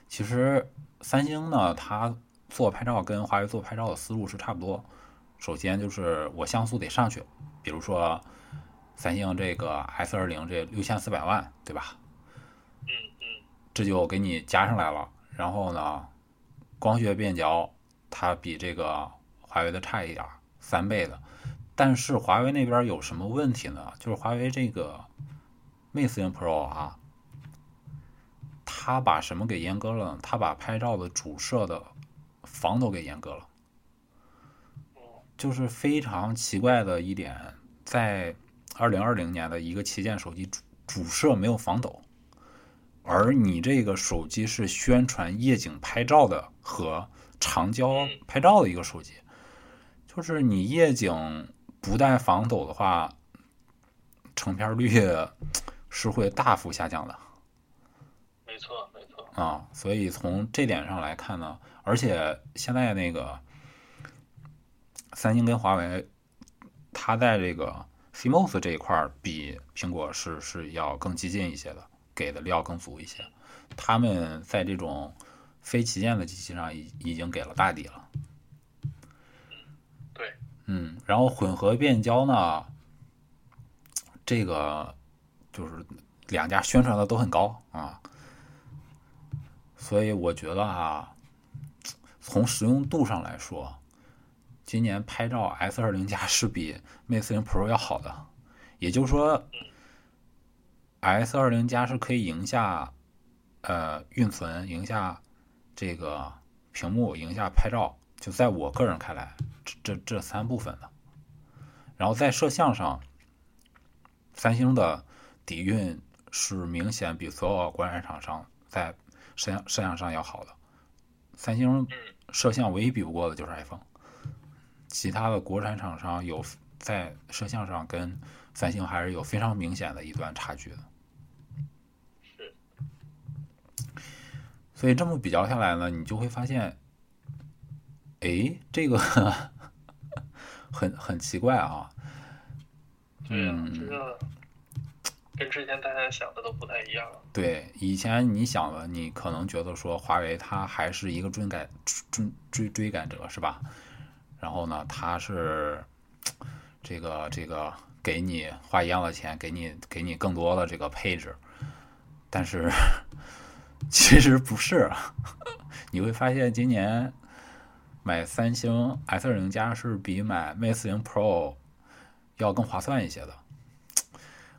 其实三星呢，它做拍照跟华为做拍照的思路是差不多。首先就是我像素得上去，比如说三星这个 S 二零这六千四百万，对吧？嗯嗯这就给你加上来了。然后呢，光学变焦它比这个华为的差一点儿，三倍的。但是华为那边有什么问题呢？就是华为这个 Mate 40 Pro 啊，它把什么给阉割了呢？它把拍照的主摄的防抖给阉割了。就是非常奇怪的一点，在二零二零年的一个旗舰手机主主摄没有防抖，而你这个手机是宣传夜景拍照的和长焦拍照的一个手机，就是你夜景不带防抖的话，成片率 是会大幅下降的。没错没错。啊，所以从这点上来看呢，而且现在那个三星跟华为，它在这个 CMOS 这一块儿比苹果是是要更激进一些的，给的料更足一些。他们在这种非旗舰的机器上已已经给了大底了。对，嗯，然后混合变焦呢，这个就是两家宣传的都很高啊，所以我觉得啊，从实用度上来说，今年拍照 S 二零加是比 Mate 四零 Pro 要好的，也就是说，S 二零加是可以赢下呃运存，赢下这个屏幕，赢下拍照，就在我个人看来，这这这三部分的。然后在摄像上，三星的底蕴是明显比所有国产厂商在摄像摄像上要好的。三星摄像唯一比不过的就是 iPhone，其他的国产厂商有在摄像上跟三星还是有非常明显的一段差距的。是，所以这么比较下来呢，你就会发现，哎，这个很很奇怪啊。对啊，这个跟之前大家想的都不太一样。对，以前你想的，你可能觉得说华为它还是一个追赶追追追赶者，是吧？然后呢，它是这个这个给你花一样的钱，给你给你更多的这个配置，但是 其实不是，你会发现今年买三星 S 二零加是比买 Mate 四零 Pro 要更划算一些的。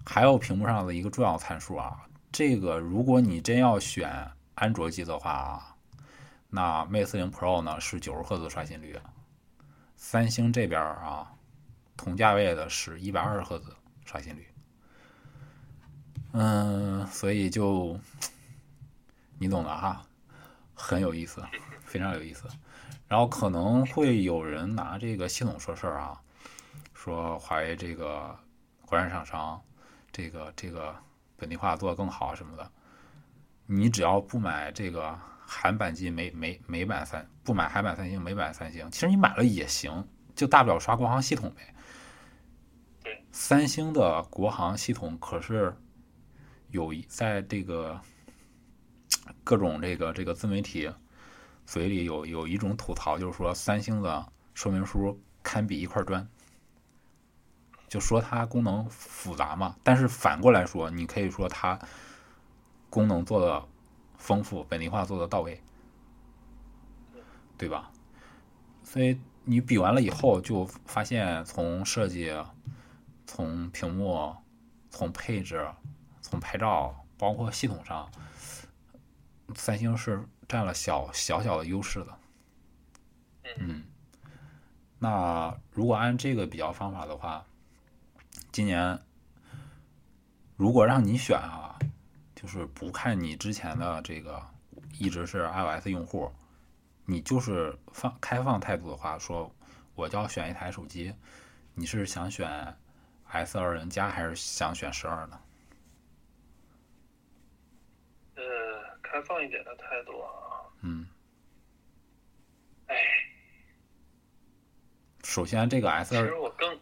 还有屏幕上的一个重要参数啊，这个如果你真要选安卓机的话啊，那 Mate 四零 Pro 呢是九十赫兹刷新率，三星这边啊，同价位的是一百二十赫兹刷新率。嗯，所以就你懂的哈，很有意思，非常有意思。然后可能会有人拿这个系统说事儿啊，说华为这个国产厂商。这个这个本地化做得更好什么的，你只要不买这个韩版机没没美版三，不买韩版三星美版三星，其实你买了也行，就大不了刷国行系统呗。对，三星的国行系统可是有在这个各种这个这个自媒体嘴里有有一种吐槽，就是说三星的说明书堪比一块砖。就说它功能复杂嘛，但是反过来说，你可以说它功能做的丰富，本地化做的到位，对吧？所以你比完了以后，就发现从设计、从屏幕、从配置、从拍照，包括系统上，三星是占了小小小的优势的。嗯，那如果按这个比较方法的话，今年，如果让你选啊，就是不看你之前的这个一直是 iOS 用户，你就是放开放态度的话，说我就要选一台手机，你是想选 S 二零加还是想选十二呢？呃，开放一点的态度啊。嗯。哎。首先，这个 S 二。其实我更。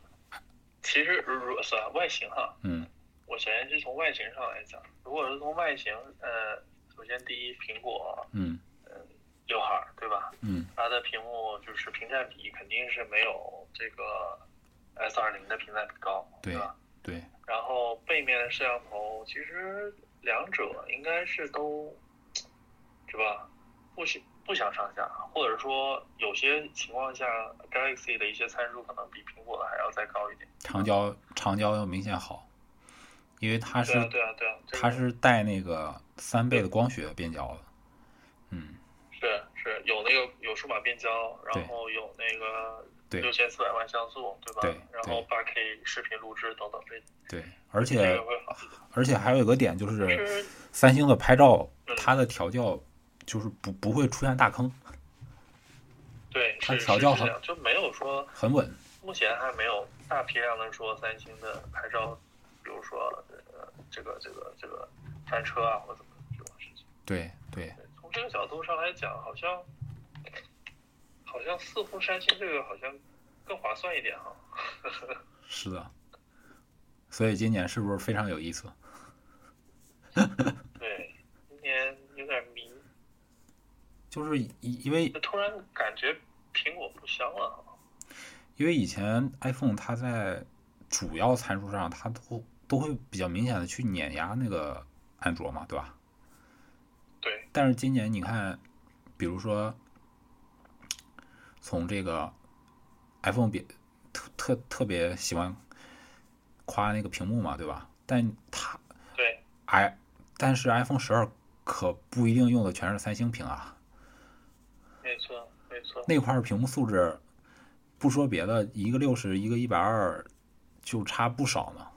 其实，如算外形哈，嗯，我首先是从外形上来讲，如果是从外形，呃，首先第一，苹果，嗯，嗯，刘海儿，对吧？嗯，它的屏幕就是屏占比肯定是没有这个 S 二零的屏占比高，对吧？对。然后背面的摄像头，其实两者应该是都，是吧？不相。不相上下，或者说有些情况下，Galaxy 的一些参数可能比苹果的还要再高一点。长焦长焦要明显好，因为它是对啊对啊，它是带那个三倍的光学变焦的。嗯，是是有那个有数码变焦，然后有那个六千四百万像素，对吧？对，然后八 K 视频录制等等这。对，而且而且还有一个点就是，三星的拍照它的调教。就是不不会出现大坑，对，它调教很就没有说很稳。目前还没有大批量的说三星的拍照，比如说呃这个这个这个翻车啊或者怎么这种事情。对对。从这个角度上来讲，好像好像似乎三星这个好像更划算一点哈。是的。所以今年是不是非常有意思？对，今年有点迷。就是因因为突然感觉苹果不香了，因为以前 iPhone 它在主要参数上，它都都会比较明显的去碾压那个安卓嘛，对吧？对。但是今年你看，比如说从这个 iPhone 别特特特别喜欢夸那个屏幕嘛，对吧？但它对 i 但是 iPhone 十二可不一定用的全是三星屏啊。没错，没错。那块屏幕素质，不说别的，一个六十，一个一百二，就差不少呢。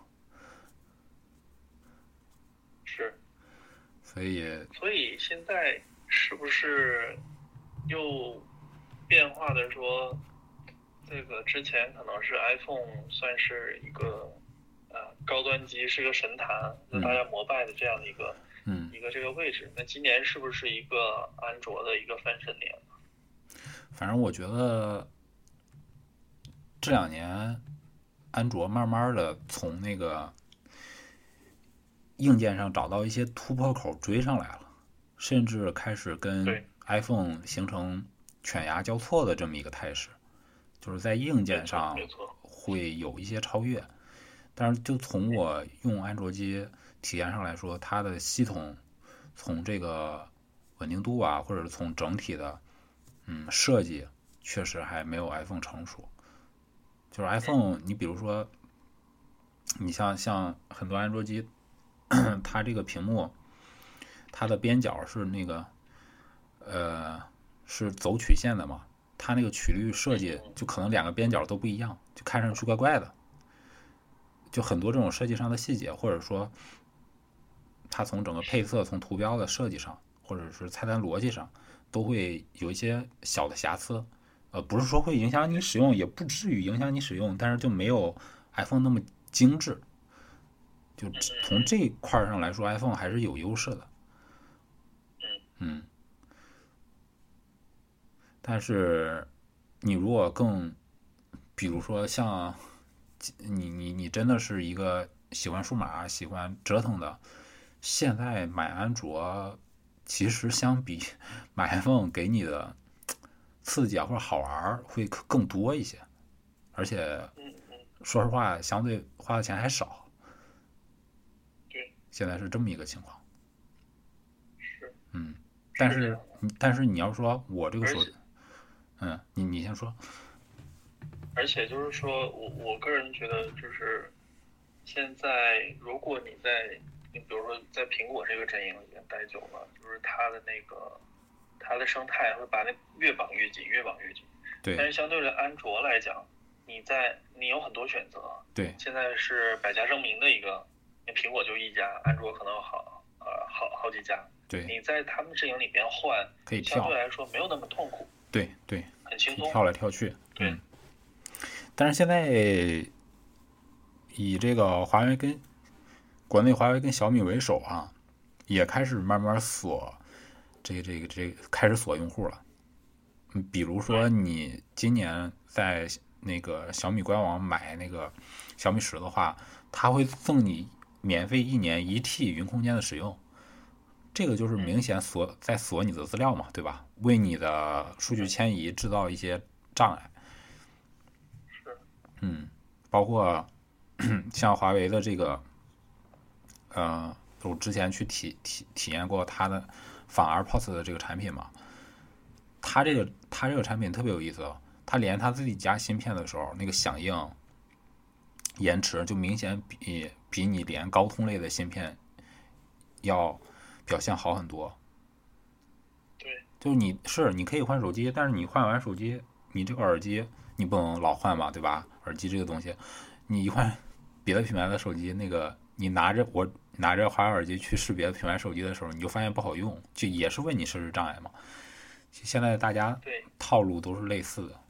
所以所以现在是不是又变化的说，这个之前可能是 iPhone 算是一个呃高端机，是个神坛，嗯大家膜拜的这样的一个嗯，一个这个位置。那今年是不是一个安卓的一个翻身年？反正我觉得这两年安卓慢慢的从那个硬件上找到一些突破口追上来了，甚至开始跟 iPhone 形成犬牙交错的这么一个态势，就是在硬件上，会有一些超越。但是就从我用安卓机体验上来说，它的系统从这个稳定度啊，或者是从整体的嗯设计，确实还没有 iPhone 成熟。就是 iPhone，你比如说，你像像很多安卓机，它这个屏幕，它的边角是那个呃是走曲线的嘛，它那个曲率设计就可能两个边角都不一样，就看上去怪怪的。就很多这种设计上的细节，或者说它从整个配色、从图标的设计上，或者是菜单逻辑上，都会有一些小的瑕疵。呃，不是说会影响你使用，也不至于影响你使用，但是就没有 iPhone 那么精致。就从这一块儿上来说，iPhone 还是有优势的。嗯，但是你如果更，比如说像你你你真的是一个喜欢数码、喜欢折腾的，现在买安卓，其实相比买 iPhone 给你的刺激啊或者好玩儿会更多一些，而且说实话，相对花的钱还少。对，现在是这么一个情况。是。嗯，但是但是你要说我这个手机，嗯，你你先说。而且就是说我我个人觉得，就是现在如果你在你比如说在苹果这个阵营里面待久了，就是它的那个它的生态会把那越绑越紧，越绑越紧。对但是相对的安卓来讲，你在你有很多选择，对现在是百家争鸣的一个，你苹果就一家，安卓可能好呃好好几家，对，你在他们阵营里边换，可以跳相对，来说没有那么痛苦，对对，很轻松。跳来跳去。对嗯。但是现在以这个华为跟国内华为跟小米为首啊，也开始慢慢锁这个这个这个开始锁用户了。嗯，比如说你今年在那个小米官网买那个小米十的话，他会送你免费一年一 T 云空间的使用。这个就是明显锁在锁你的资料嘛，对吧？为你的数据迁移制造一些障碍。是，嗯，包括 像华为的这个，呃，我之前去体体体验过它的反 AirPods 的这个产品嘛，它这个它这个产品特别有意思，它连它自己加芯片的时候，那个响应延迟就明显比比你连高通类的芯片要表现好很多。对，就是你是你可以换手机，但是你换完手机，你这个耳机你不能老换嘛，对吧？耳机这个东西，你一换别的品牌的手机，那个你拿着我拿着华为耳机去试别的品牌手机的时候，你就发现不好用，就也是为你设置障碍嘛。现在大家，套路都是类似的，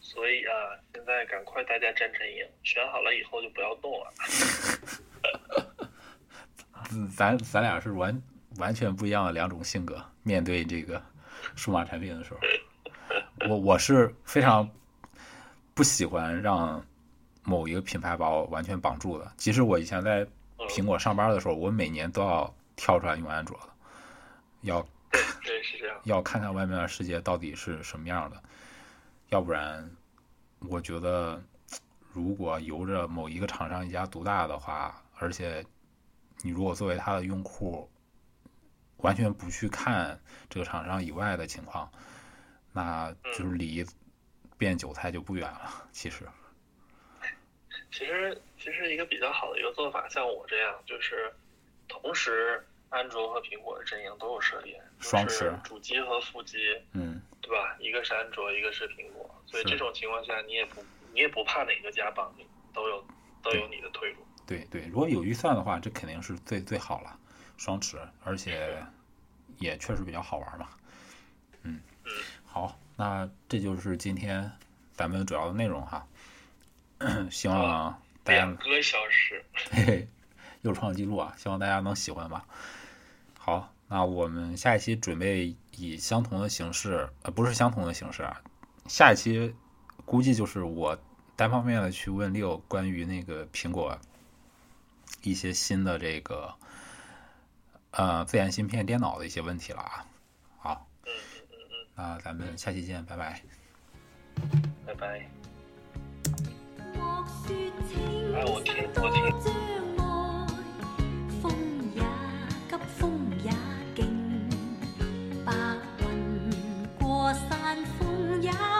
所以啊，现在赶快大家站阵营，选好了以后就不要动了。嗯 咱咱俩是完完全不一样的两种性格，面对这个数码产品的时候，我我是非常不喜欢让某一个品牌把我完全绑住的。即使我以前在苹果上班的时候，我每年都要跳出来用安卓的，要对对，是这样。要看看外面的世界到底是什么样的，要不然，我觉得如果由着某一个厂商一家独大的话，而且你如果作为他的用户，完全不去看这个厂商以外的情况，那就是离变韭菜就不远了。其实，其实其实一个比较好的一个做法，像我这样，就是同时安卓和苹果的阵营都有涉猎，双持主机和副机，嗯，对吧？一个是安卓，一个是苹果，所以这种情况下，你也不你也不怕哪个家帮你，都有都有你的退路。对对，如果有预算的话，这肯定是最最好了。双持，而且也确实比较好玩嘛。嗯，好，那这就是今天咱们主要的内容哈。希望大家两个小时，嘿嘿，又创纪录啊！希望大家能喜欢吧。好，那我们下一期准备以相同的形式，呃，不是相同的形式啊，下一期估计就是我单方面的去问六关于那个苹果一些新的这个呃自研芯片电脑的一些问题了啊。好，嗯嗯嗯嗯，那咱们下期见，拜拜。拜拜。哎我听我听 yeah.